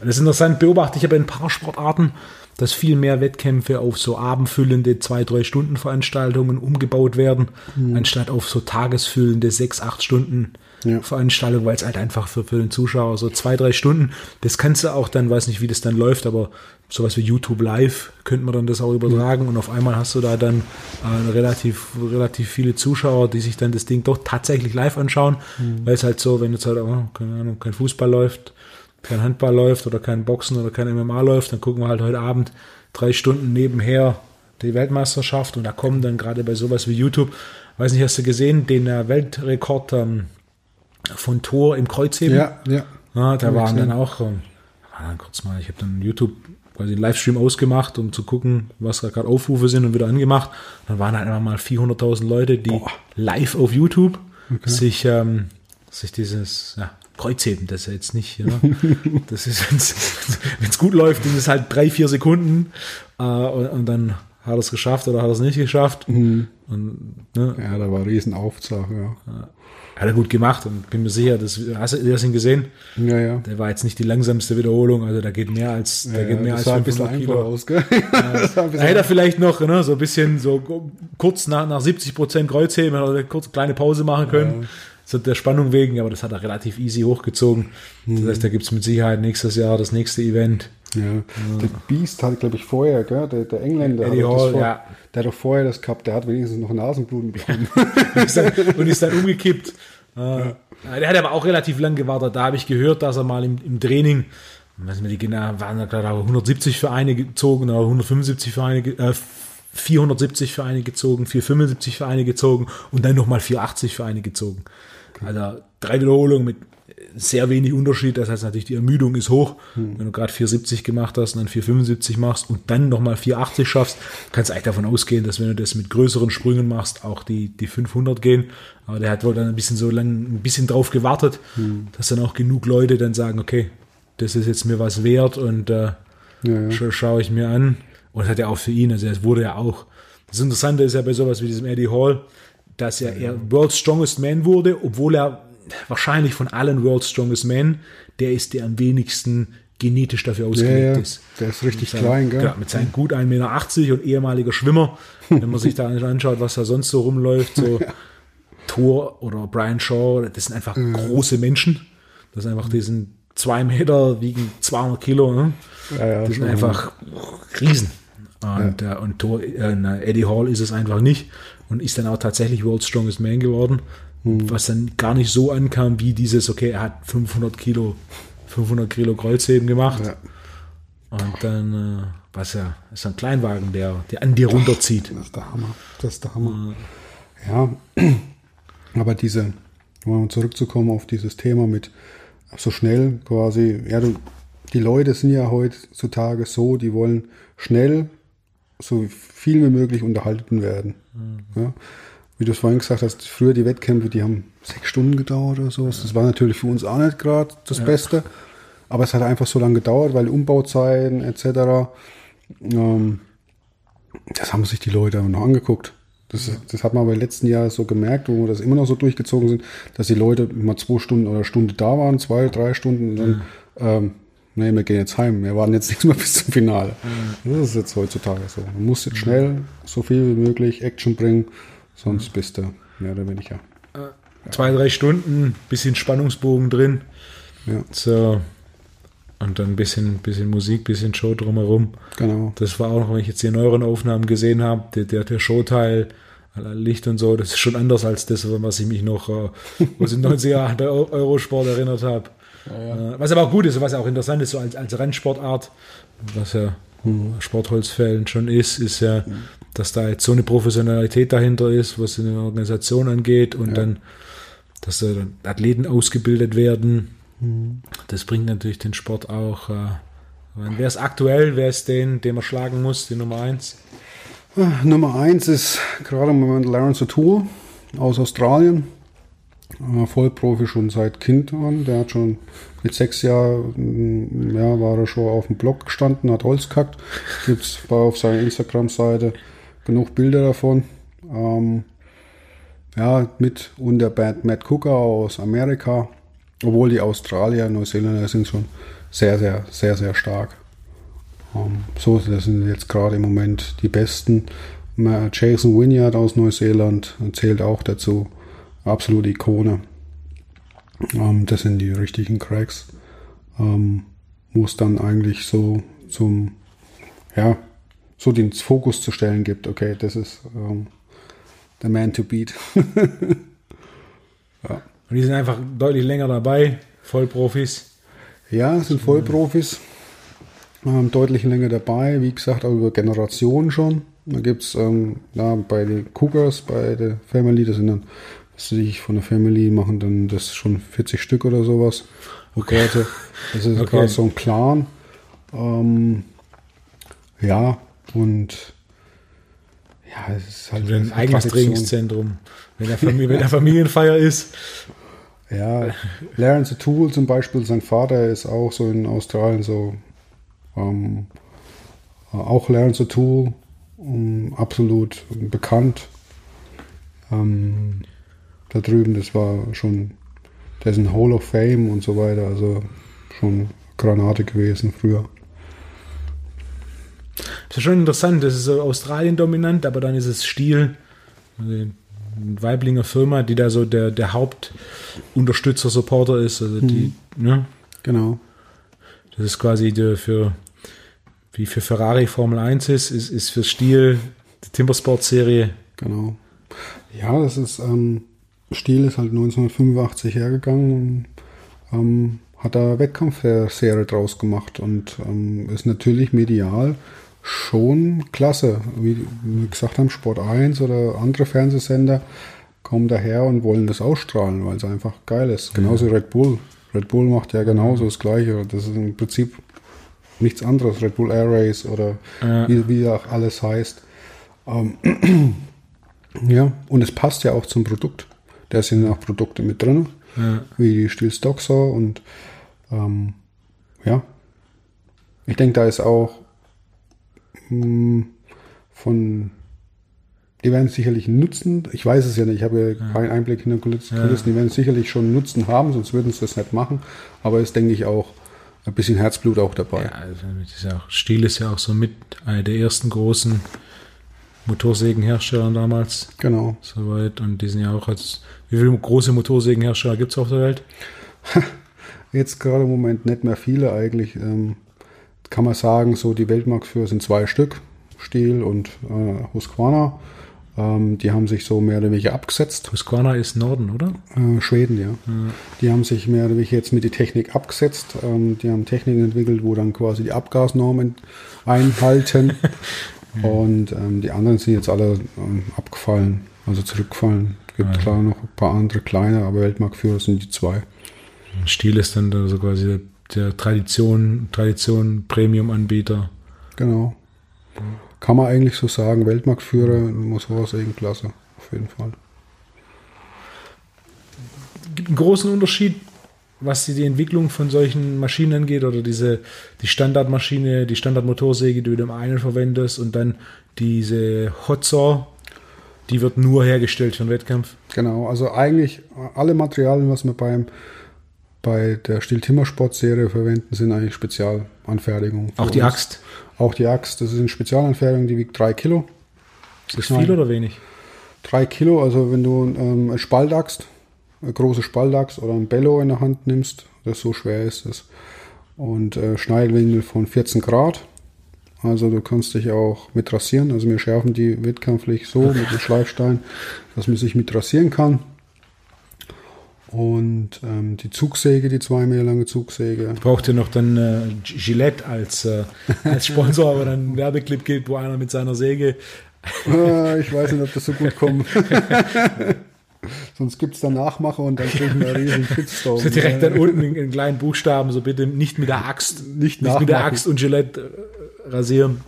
Das ist interessant, beobachte ich aber in ein paar Sportarten, dass viel mehr Wettkämpfe auf so abendfüllende zwei, drei Stunden Veranstaltungen umgebaut werden, anstatt auf so tagesfüllende sechs, acht Stunden Ja. Veranstaltungen, weil es halt einfach für, für den Zuschauer so zwei, drei Stunden, das kannst du auch dann, weiß nicht, wie das dann läuft, aber sowas wie YouTube Live könnte man dann das auch übertragen und auf einmal hast du da dann äh, relativ, relativ viele Zuschauer, die sich dann das Ding doch tatsächlich live anschauen, weil es halt so, wenn jetzt halt, oh, keine Ahnung, kein Fußball läuft, kein Handball läuft oder kein Boxen oder kein MMA läuft, dann gucken wir halt heute Abend drei Stunden nebenher die Weltmeisterschaft und da kommen dann gerade bei sowas wie YouTube, weiß nicht, hast du gesehen, den äh, Weltrekord ähm, von Tor im Kreuzheben? Ja, ja. Ja, da waren dann auch, ähm, war dann kurz mal, ich habe dann YouTube quasi einen Livestream ausgemacht, um zu gucken, was da gerade Aufrufe sind und wieder angemacht. Dann waren halt einfach mal 400.000 Leute, die live auf YouTube sich, ähm, sich dieses ja, Kreuzheben, das ist ja jetzt nicht, ja, das ist, wenn es gut läuft, sind es halt drei, vier Sekunden äh, und, und dann hat er es geschafft oder hat er es nicht geschafft. Und, ne, Ja, da war riesen Aufzug, ja. hat er gut gemacht und bin mir sicher, das, hast du das ihn gesehen? Ja, ja. Der war jetzt nicht die langsamste Wiederholung, also da geht mehr als, da ja, geht mehr das als sah ein bisschen 500 einfach Kilo. aus, gell? ein Da hätte er vielleicht noch ne, so ein bisschen so kurz nach, nach 70 Prozent Kreuzheben, hätte er kurz eine kleine Pause machen können. So der Spannung wegen, aber das hat er relativ easy hochgezogen. Das heißt, da gibt es mit Sicherheit nächstes Jahr das nächste Event. Ja, der Beast hat, glaube ich, vorher, gell? Der, der Engländer, Eddie Hall, vor, ja. der hat doch vorher das gehabt, der hat wenigstens noch Nasenbluten bekommen. ist dann, und ist dann umgekippt. Äh, Der hat aber auch relativ lang gewartet. Da habe ich gehört, dass er mal im, im Training, weiß nicht die genau waren da gerade 170 Vereine gezogen oder 175 Vereine, ge- äh, 470 für eine gezogen, 475 für eine gezogen und dann nochmal 480 für eine gezogen. Also drei Wiederholungen mit sehr wenig Unterschied. Das heißt natürlich, die Ermüdung ist hoch. Hm. Wenn du gerade 470 gemacht hast und dann 475 machst und dann nochmal 480 schaffst, kannst du eigentlich davon ausgehen, dass wenn du das mit größeren Sprüngen machst, auch die, die 500 gehen. Aber der hat wohl dann ein bisschen so lang, ein bisschen drauf gewartet, hm. dass dann auch genug Leute dann sagen, okay, das ist jetzt mir was wert und äh, ja, ja. schaue ich mir an. Und das hat ja auch für ihn, also es wurde ja auch. Das Interessante ist ja bei sowas wie diesem Eddie Hall, dass er, er World's Strongest Man wurde, obwohl er wahrscheinlich von allen World's Strongest Men, der ist, der am wenigsten genetisch dafür ausgelegt ja, ja. ist. Der ist richtig seinen, klein, gell? Ja, mit seinen gut 1,80 Meter und ehemaliger Schwimmer. Wenn man sich da anschaut, was da sonst so rumläuft, so Thor oder Brian Shaw, das sind einfach große Menschen. Das sind einfach, die sind zwei Meter, wiegen 200 Kilo. Ne? die sind einfach Riesen. Und, äh, und Thor, äh, Eddie Hall ist es einfach nicht und ist dann auch tatsächlich World's Strongest Man geworden. Hm. Was dann gar nicht so ankam, wie dieses, okay, er hat 500 Kilo, 500 Kilo Kreuzheben gemacht. Ja. Und dann, äh, was ja, ist ein Kleinwagen, der, der an dir runterzieht. Das ist der Hammer. Das ist der Hammer. Ja, aber diese, um zurückzukommen auf dieses Thema mit so schnell quasi, ja, du, die Leute sind ja heutzutage so, die wollen schnell so viel wie möglich unterhalten werden. Mhm. Ja wie du es vorhin gesagt hast, früher die Wettkämpfe, die haben sechs Stunden gedauert oder so. Das war natürlich für uns auch nicht gerade das ja. Beste. Aber es hat einfach so lange gedauert, weil Umbauzeiten etc. Ähm, das haben sich die Leute noch angeguckt. Das, das hat man aber im letzten Jahr so gemerkt, wo wir das immer noch so durchgezogen sind, dass die Leute mal zwei Stunden oder Stunde da waren, zwei, drei Stunden und dann, ja. ähm, nee, wir gehen jetzt heim. Wir warten jetzt nicht mehr bis zum Finale. Ja. Das ist jetzt heutzutage so. Man muss jetzt schnell so viel wie möglich Action bringen Sonst bist du mehr oder weniger. Äh, zwei, drei Stunden, bisschen Spannungsbogen drin. Ja. So. Und dann ein bisschen, bisschen Musik, bisschen Show drumherum. Genau. Das war auch, wenn ich jetzt die neueren Aufnahmen gesehen habe, der, der, der Showteil, Licht und so, das ist schon anders als das, was ich mich noch aus den 90er Jahren bei Eurosport erinnert habe. Ja, ja. Äh, was aber auch gut ist, was auch interessant ist, so als, als Rennsportart, was ja mhm. Sportholzfällen schon ist, ist ja, mhm dass da jetzt so eine Professionalität dahinter ist, was eine Organisation angeht und ja. dann, dass da Athleten ausgebildet werden. Mhm. Das bringt natürlich den Sport auch. Äh, wer ist aktuell? Wer ist den, den man schlagen muss, die Nummer eins? Nummer eins ist gerade im Moment Lawrence O'Toole aus Australien. Äh, Vollprofi schon seit Kind an. Der hat schon mit sechs Jahren, ja, war er schon auf dem Block gestanden, hat Holz gehackt. Gibt es auf seiner Instagram-Seite genug Bilder davon. Ähm, ja, mit und der Band Matt Cooker aus Amerika. Obwohl die Australier, Neuseeländer sind schon sehr, sehr, sehr, sehr stark. Ähm, so, das sind jetzt gerade im Moment die besten. Jason Wynyard aus Neuseeland zählt auch dazu. Absolute Ikone. Ähm, das sind die richtigen Cracks. Ähm, wo es dann eigentlich so zum, ja, so den Fokus zu stellen gibt, okay, das ist ähm, the man to beat. ja. Und die sind einfach deutlich länger dabei, Vollprofis. Ja, sind Vollprofis, ähm, deutlich länger dabei, wie gesagt, auch über Generationen schon. Da gibt es ähm, ja, bei den Cougars, bei der Family, das sind dann, was sie sich von der Family machen, dann das schon 40 Stück oder sowas. Okay. Das ist okay. gerade so ein Clan. Ähm, ja, und ja, es ist halt. ein eigenes Trainingszentrum, wenn der, Familie, wenn der Familienfeier ist. Ja, Lawrence Tool zum Beispiel, sein Vater ist auch so in Australien so, ähm, auch Lawrence Tool, um, ähm, absolut bekannt. Ähm, da drüben, das war schon, der ist ein Hall of Fame und so weiter, also schon Granate gewesen früher. Das ist schon interessant, das ist so Australien dominant, aber dann ist es Stil, eine Weiblinger Firma, die da so der, der Hauptunterstützer, Supporter ist. Also die, mhm. ne? Genau. Das ist quasi der für, wie für Ferrari Formel 1 ist, ist, ist für Stil die Timbersport-Serie. Genau. Ja, das ist, ähm, Stil ist halt 1985 hergegangen und ähm, hat da Wettkampfserie draus gemacht und ähm, ist natürlich medial schon klasse. Wie wir gesagt haben, Sport 1 oder andere Fernsehsender kommen daher und wollen das ausstrahlen, weil es einfach geil ist. Genauso Red Bull. Red Bull macht ja genauso das Gleiche. Das ist im Prinzip nichts anderes. Red Bull Air Race oder Ja. wie, wie auch alles heißt. Ähm, ja, und es passt ja auch zum Produkt. Da sind auch Produkte mit drin, Ja. wie die Stil Stocksaw und ähm, ja. Ich denke, da ist auch von die werden sicherlich Nutzen, ich weiß es ja nicht, ich habe ja keinen Einblick in die Kulissen, Ja. die werden sicherlich schon Nutzen haben, sonst würden sie das nicht machen, aber es denke ich auch ein bisschen Herzblut auch dabei. Ja, also ist ja auch, Stihl ist ja auch so mit einer der ersten großen Motorsägenhersteller damals, Genau. soweit. Und die sind ja auch als, wie viele große Motorsägenhersteller gibt es auf der Welt? Jetzt gerade im Moment nicht mehr viele eigentlich. Ähm, kann man sagen, so die Weltmarktführer sind zwei Stück, Stihl und äh, Husqvarna. Ähm, die haben sich so mehr oder weniger abgesetzt. Husqvarna ist Norden, oder? Äh, Schweden, ja. Die haben sich mehr oder weniger jetzt mit die Technik abgesetzt. Ähm, die haben Techniken entwickelt, wo dann quasi die Abgasnormen einhalten. Und ähm, die anderen sind jetzt alle ähm, abgefallen, also zurückgefallen. Es gibt Ah, ja. klar noch ein paar andere kleine, aber Weltmarktführer sind die zwei. Und Stihl ist dann da so quasi der, Tradition, Tradition Premium-Anbieter. Genau. Kann man eigentlich so sagen, Weltmarktführer muss sowas eben klasse, auf jeden Fall. gibt einen großen Unterschied, was die, die Entwicklung von solchen Maschinen angeht oder diese die Standardmaschine, die Standardmotorsäge, die du dem einen verwendest und dann diese Hotsaw, die wird nur hergestellt für den Wettkampf. Genau, also eigentlich alle Materialien, was wir beim bei der Stihl-Timmer-Sport-Serie verwenden, sind eigentlich Spezialanfertigungen. Auch die uns. Axt. Auch die Axt, das ist eine Spezialanfertigung, die wiegt drei Kilo. Ist das viel oder wenig? Drei Kilo, also wenn du ähm, eine Spaltaxt, eine große Spaltaxt oder ein Bello in der Hand nimmst, das so schwer ist es. Und äh, Schneidwinkel von 14 Grad. Also du kannst dich auch mit rasieren. Also wir schärfen die wettkampflich so mit dem Schleifstein, dass man sich mit rasieren kann. Und ähm, die Zugsäge, die zwei Meter lange Zugsäge. Braucht ihr noch dann äh, Gillette als, äh, als Sponsor, aber dann Werbeclip gibt, wo einer mit seiner Säge Äh, ich weiß nicht, ob das so gut kommt. Sonst gibt es dann Nachmacher und dann kriegen wir einen riesen Shitstorm. so direkt dann unten in, in kleinen Buchstaben, so bitte nicht mit der Axt, Nicht nicht mit der. Axt und Gillette äh, rasieren.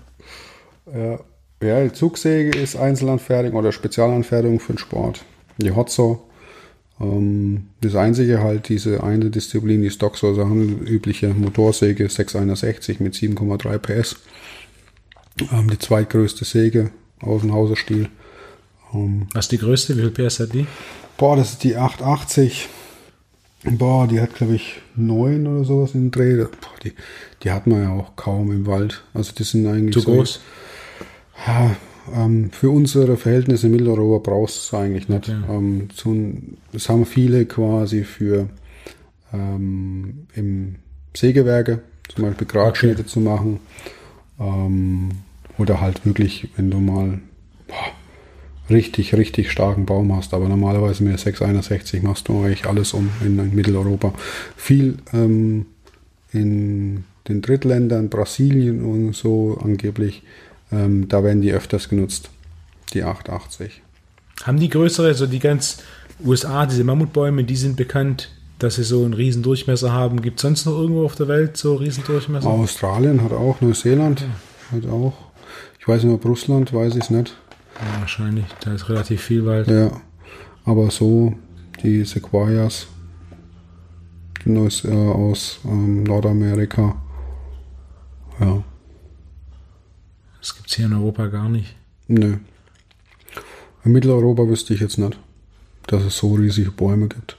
Ja, ja, die Zugsäge ist Einzelanfertigung oder Spezialanfertigung für den Sport. Die Hotsaw. Ähm, das einzige halt, diese eine Disziplin, die Stocksaw, also handelsübliche Motorsäge 661 mit 7,3 PS. Ähm, die zweitgrößte Säge aus dem Hauserstil. Ähm, Was ist die größte? Wie viel PS hat die? boah, das ist die 880. Boah, die hat, glaube ich, 9 oder sowas in den Dreh. Boah, die, die hat man ja auch kaum im Wald. Also die sind eigentlich Zu so- groß? Ja, ähm, für unsere Verhältnisse in Mitteleuropa brauchst du eigentlich nicht. Okay. Ähm, ein, das haben viele quasi für ähm, im Sägewerke, zum Beispiel Gradschnitte zu machen. Ähm, oder halt wirklich, wenn du mal boah, richtig, richtig starken Baum hast. Aber normalerweise mit der 661 machst du eigentlich alles um in, in Mitteleuropa. Viel ähm, in den Drittländern, Brasilien und so angeblich, ähm, da werden die öfters genutzt, die 880. Haben die größere, also die ganz USA, diese Mammutbäume, die sind bekannt, dass sie so einen riesen Durchmesser haben. Gibt es sonst noch irgendwo auf der Welt so riesen Durchmesser? Australien hat auch, Neuseeland hat auch. Ich weiß nicht, ob Russland, weiß ich es nicht. Ja, wahrscheinlich, da ist relativ viel Wald. Ja, aber so die Sequoias die Neus, äh, aus ähm, Nordamerika. Ja, Das gibt es hier in Europa gar nicht. nö. In Mitteleuropa wüsste ich jetzt nicht, dass es so riesige Bäume gibt.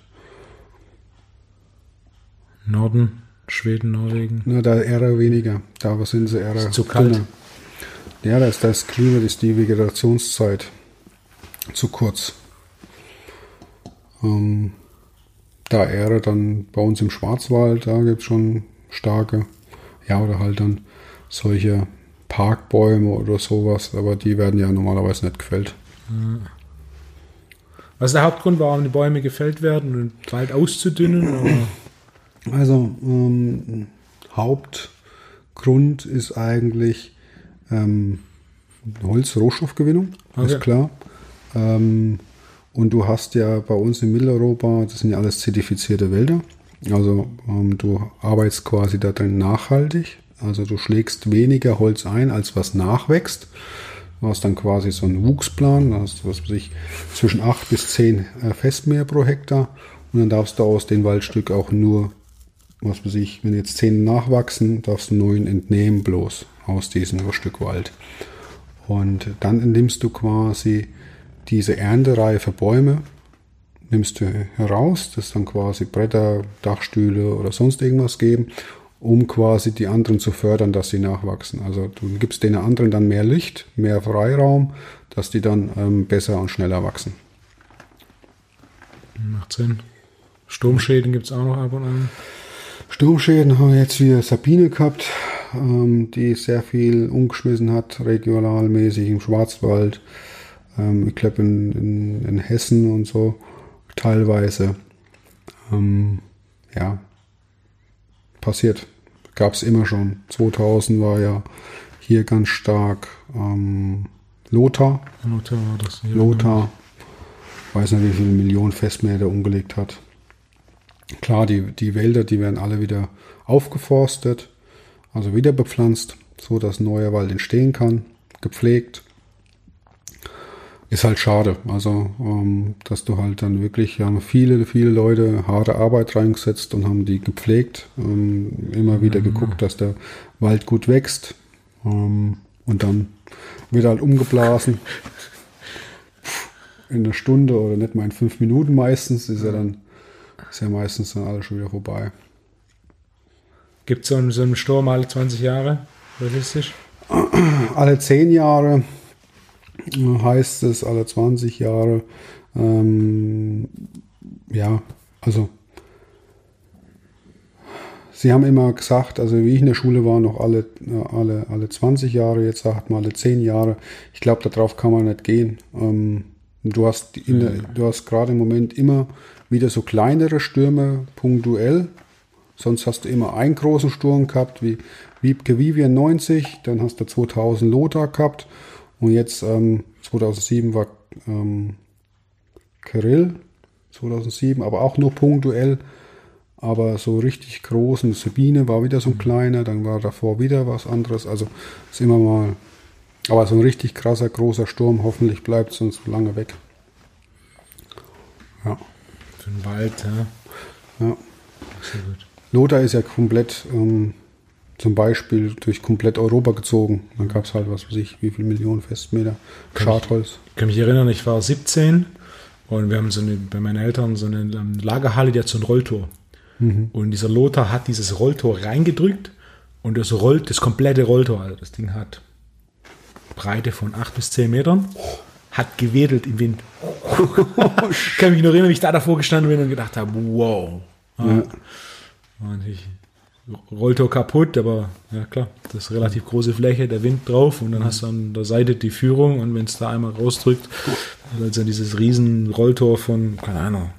Norden, Schweden, Norwegen. Na, da eher weniger. Da sind sie eher Ist zu kalt. dünner. Ja, da ist das Klima, ist die Vegetationszeit zu kurz. Ähm, da eher dann bei uns im Schwarzwald, da gibt es schon starke, ja, oder halt dann solche Parkbäume oder sowas, aber die werden ja normalerweise nicht gefällt. Was ist der Hauptgrund, warum die Bäume gefällt werden und Wald auszudünnen? Oder? Also ähm, Hauptgrund ist eigentlich ähm, Holzrohstoffgewinnung, Okay. ist klar. Ähm, und du hast ja bei uns in Mitteleuropa, das sind ja alles zertifizierte Wälder. Also ähm, du arbeitest quasi da drin nachhaltig. Also du schlägst weniger Holz ein, als was nachwächst. Du hast dann quasi so einen Wuchsplan, da hast du was weiß ich, zwischen 8 bis 10 äh, Festmäher pro Hektar. Und dann darfst du aus dem Waldstück auch nur, was weiß ich, wenn jetzt 10 nachwachsen, darfst du 9 entnehmen bloß aus diesem Stück Wald. Und dann nimmst du quasi diese erntereife Bäume, nimmst du heraus, das dann quasi Bretter, Dachstühle oder sonst irgendwas geben, um quasi die anderen zu fördern, dass sie nachwachsen. Also du gibst den anderen dann mehr Licht, mehr Freiraum, dass die dann ähm, besser und schneller wachsen. Macht Sinn. Sturmschäden gibt es auch noch ab und an. Sturmschäden haben wir jetzt wieder Sabine gehabt, ähm, die sehr viel umgeschmissen hat, regionalmäßig im Schwarzwald. Ähm, ich glaube in, in, in Hessen und so teilweise. Ähm, ja, passiert. Gab es immer schon. 2000 war ja hier ganz stark ähm, Lothar. Lothar war das. hier. Lothar. Weiß nicht, wie viele Millionen Festmäher umgelegt hat. Klar, die, die Wälder, die werden alle wieder aufgeforstet, also wieder bepflanzt, so dass neuer Wald entstehen kann, gepflegt. Ist halt schade, also ähm, dass du halt dann wirklich, haben viele, viele Leute harte Arbeit reingesetzt und haben die gepflegt, ähm, immer wieder geguckt, dass der Wald gut wächst ähm, und dann wird halt umgeblasen in einer Stunde oder nicht mal in fünf Minuten meistens, ist ja dann ist ja meistens dann alles schon wieder vorbei. Gibt es so, einen- so einen Sturm alle 20 Jahre? Realistisch? Alle zehn Jahre heißt es, alle 20 Jahre. Ähm, ja, also sie haben immer gesagt, also wie ich in der Schule war, noch alle, alle, alle 20 Jahre, jetzt sagt man alle 10 Jahre. Ich glaube, darauf kann man nicht gehen. Ähm, du hast, in du hast gerade im Moment immer wieder so kleinere Stürme punktuell. Sonst hast du immer einen großen Sturm gehabt, wie Wiebke Vivian 90, dann hast du 2000 Lothar gehabt und jetzt ähm, 2007 war ähm, Kirill 2007, aber auch nur punktuell. Aber so richtig großen Sabine war wieder so ein kleiner, dann war davor wieder was anderes. Also ist immer mal. Aber so ein richtig krasser, großer Sturm, hoffentlich bleibt es uns lange weg. Ja, Für den Wald, ja. ja. Sehr gut. Lothar ist ja komplett, ähm, zum Beispiel durch komplett Europa gezogen. Dann gab es halt, was weiß ich, wie viele Millionen Festmeter Schadholz. Ich kann mich erinnern, ich war 17 und wir haben so eine, bei meinen Eltern so eine ähm, Lagerhalle, die hat so ein Rolltor. Und dieser Lothar hat dieses Rolltor reingedrückt und das rollt, das komplette Rolltor, also das Ding hat Breite von 8 bis 10 Metern, hat gewedelt im Wind. ich kann mich noch erinnern, wie ich da davor gestanden bin und gedacht habe, wow. Ja. Und ich, Rolltor kaputt, aber ja klar, das ist relativ große Fläche, der Wind drauf und dann hast du an der Seite die Führung und wenn es da einmal rausdrückt, also dieses riesen Rolltor von, keine Ahnung,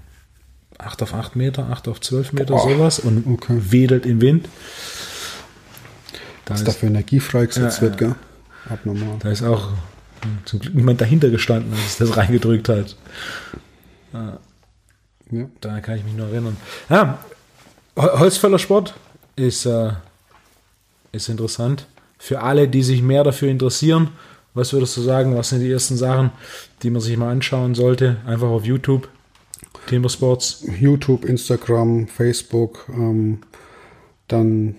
8 auf 8 Meter, 8 auf 12 Meter, Boah, sowas und okay. wedelt im Wind. Da Was ist, dafür Energie freigesetzt Ja, wird, gell? Abnormal. da ist auch zum Glück niemand dahinter gestanden, als es das reingedrückt hat. Ja. Daran kann ich mich nur erinnern. Ja, Hol- Holzfäller Sport ist, äh, ist interessant. Für alle, die sich mehr dafür interessieren, was würdest du sagen, was sind die ersten Sachen, die man sich mal anschauen sollte? Einfach auf YouTube, Timbersports. YouTube, Instagram, Facebook, ähm, dann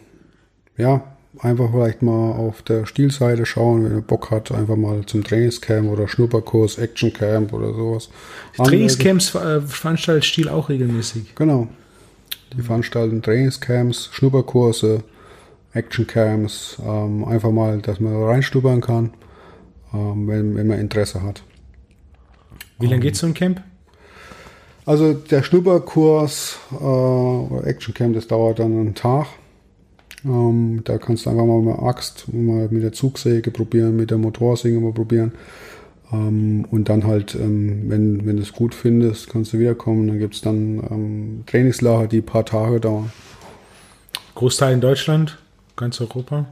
ja, einfach vielleicht mal auf der Stilseite schauen, wenn ihr Bock hat, einfach mal zum Trainingscamp oder Schnupperkurs, Actioncamp oder sowas. Trainingscamps äh, veranstaltet Stil auch regelmäßig. Genau. Die veranstalten Trainingscamps, Schnupperkurse, Actioncamps, ähm, einfach mal, dass man reinschnuppern kann, ähm, wenn, wenn man Interesse hat. Wie lange geht so ein Camp? Also der Schnupperkurs äh, oder Actioncamp, das dauert dann einen Tag. Ähm, da kannst du einfach mal mit der Axt, mal mit der Zugsäge probieren, mit der Motorsäge mal probieren. Ähm, und dann halt, ähm, wenn, wenn du es gut findest, kannst du wiederkommen. Dann gibt es dann ähm, Trainingslager, die ein paar Tage dauern. Großteil in Deutschland, ganz Europa.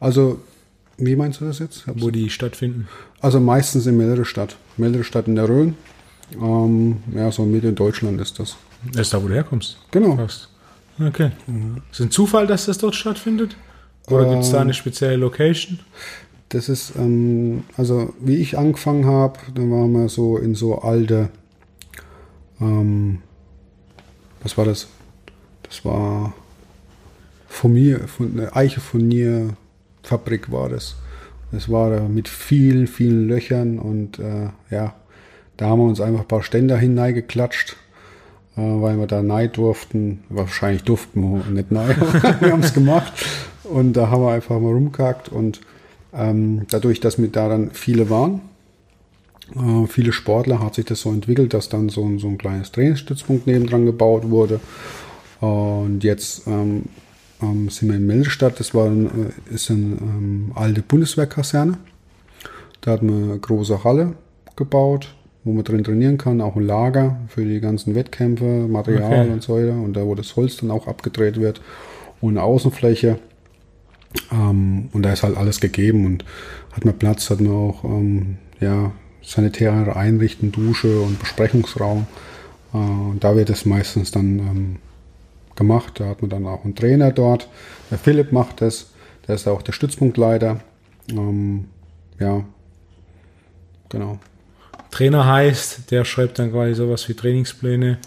Also Wie meinst du das jetzt? wo die stattfinden? Also meistens in Meldestadt. Meldestadt in der Rhön. Ähm, ja, so Mitte in Deutschland ist das. Das ist da, wo du herkommst. Genau. Fast. Okay. Ist es ein Zufall, dass das dort stattfindet? Oder gibt es da eine spezielle Location? Das ist, ähm, also wie ich angefangen habe, dann waren wir so in so alte, ähm, was war das? Das war Furnier, von, eine Eiche-Furnier-Fabrik war das. Das war da mit vielen, vielen Löchern und äh, ja, da haben wir uns einfach ein paar Ständer hineingeklatscht, äh, weil wir da nein durften. Wahrscheinlich durften wir nicht nein, wir haben es gemacht. Und da haben wir einfach mal rumgehackt und ähm, dadurch, dass wir da dann viele waren, äh, viele Sportler, hat sich das so entwickelt, dass dann so, ein- so ein kleines Trainingsstützpunkt nebendran gebaut wurde. Und jetzt ähm, ähm, sind wir in Meldestadt, das war ein, äh, ist eine ähm, alte Bundeswehrkaserne. Da hat man eine große Halle gebaut, wo man drin trainieren kann, auch ein Lager für die ganzen Wettkämpfe, Material Okay. und so weiter. Und da, wo das Holz dann auch abgedreht wird. Und eine Außenfläche. Ähm, und da ist halt alles gegeben und hat man Platz, hat man auch ähm, ja, sanitäre Einrichten, Dusche und Besprechungsraum. Äh, und da wird es meistens dann ähm, gemacht. Da hat man dann auch einen Trainer dort. Der Philipp macht das. Der ist auch der Stützpunktleiter. Ähm, ja, genau. Trainer heißt, der schreibt dann quasi sowas wie Trainingspläne,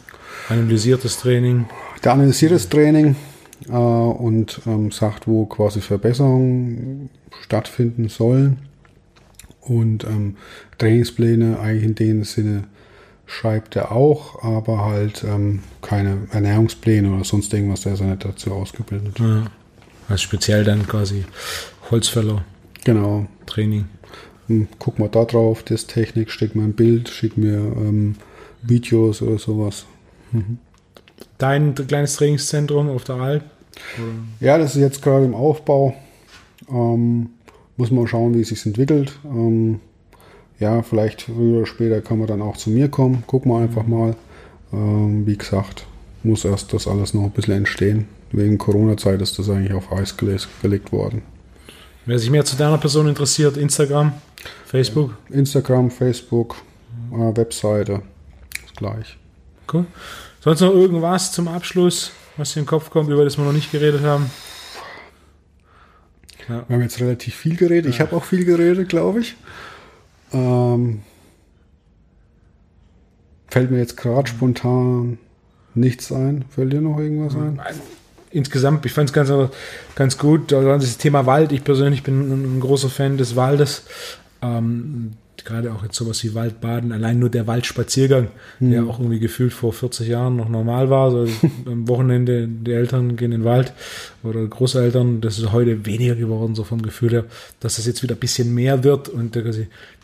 analysiert das Training. Der analysiert das Training äh, und ähm, sagt, wo quasi Verbesserungen stattfinden sollen. Und ähm, Trainingspläne eigentlich in dem Sinne schreibt er auch, aber halt ähm, keine Ernährungspläne oder sonst irgendwas, der ist ja nicht dazu ausgebildet. Ja. Also speziell dann quasi Holzfäller Genau. Training. Hm, Guck mal da drauf, das Technik, schick mir ein Bild, schick mir ähm, Videos oder sowas. Dein kleines Trainingszentrum auf der Alp. Ja, das ist jetzt gerade im Aufbau. Ähm, muss man schauen, wie es sich entwickelt. Ähm, ja, vielleicht früher oder später kann man dann auch zu mir kommen. Gucken wir einfach mal. Ähm, wie gesagt, muss erst das alles noch ein bisschen entstehen. Wegen Corona-Zeit ist das eigentlich auf Eis gelegt worden. Wer sich mehr zu deiner Person interessiert, Instagram, Facebook. Instagram, Facebook, äh, Webseite, ist gleich. Cool. Sonst noch irgendwas zum Abschluss, was dir in den Kopf kommt, über das wir noch nicht geredet haben? Ja. Wir haben jetzt relativ viel geredet. Ich habe auch viel geredet, glaube ich. Ähm, fällt mir jetzt gerade spontan nichts ein. Fällt dir noch irgendwas ein? Insgesamt, ich fand es ganz, ganz gut. War das Thema Wald. Ich persönlich bin ein, ein großer Fan des Waldes. Ähm, gerade auch jetzt sowas wie Waldbaden, allein nur der Waldspaziergang, der auch irgendwie gefühlt vor 40 Jahren noch normal war. So am Wochenende, die Eltern gehen in den Wald oder Großeltern, das ist heute weniger geworden, so vom Gefühl her, dass das jetzt wieder ein bisschen mehr wird und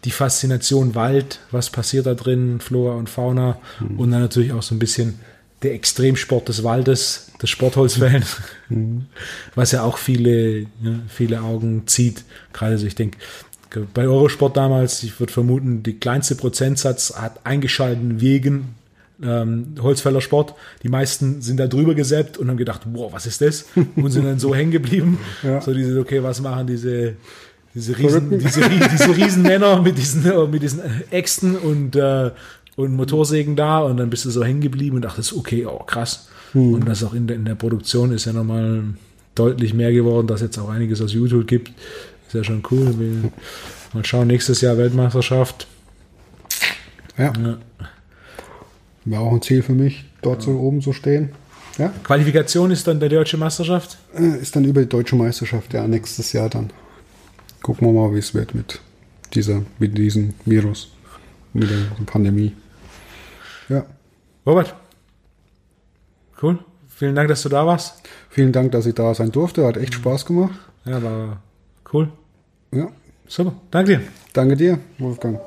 die Faszination Wald, was passiert da drin, Flora und Fauna und dann natürlich auch so ein bisschen der Extremsport des Waldes, des Sportholzfällen, was ja auch viele, ja, viele Augen zieht. Gerade so, ich denke, bei Eurosport damals, ich würde vermuten, die kleinste Prozentsatz hat eingeschalten wegen ähm, Holzfäller Sport. Die meisten sind da drüber gesäppt und haben gedacht, wow, was ist das? Und sind dann so hängen geblieben. Ja. So diese, okay, was machen diese, diese Riesen, diese, diese Riesenmänner mit diesen, äh, mit diesen Äxten und, äh, und Motorsägen da und dann bist du so hängen geblieben und dachtest, okay, oh krass. Und das auch in der, in der Produktion ist ja nochmal deutlich mehr geworden, dass jetzt auch einiges aus YouTube gibt. Ist ja schon cool. Wir mal schauen, nächstes Jahr Weltmeisterschaft. Ja, Ja. wäre auch ein Ziel für mich, dort so oben zu stehen. Ja, Qualifikation ist dann der deutsche Meisterschaft. äh, ist dann über die deutsche Meisterschaft, ja, nächstes Jahr dann. Gucken wir mal, wie es wird mit dieser, mit diesem Virus, mit der Pandemie. Ja, Robert. Cool. Vielen Dank, dass du da warst. vielen Dank, dass ich da sein durfte, hat echt Spaß gemacht. Ja, war cool. Ja, Super. Danke dir. danke dir, Wolfgang.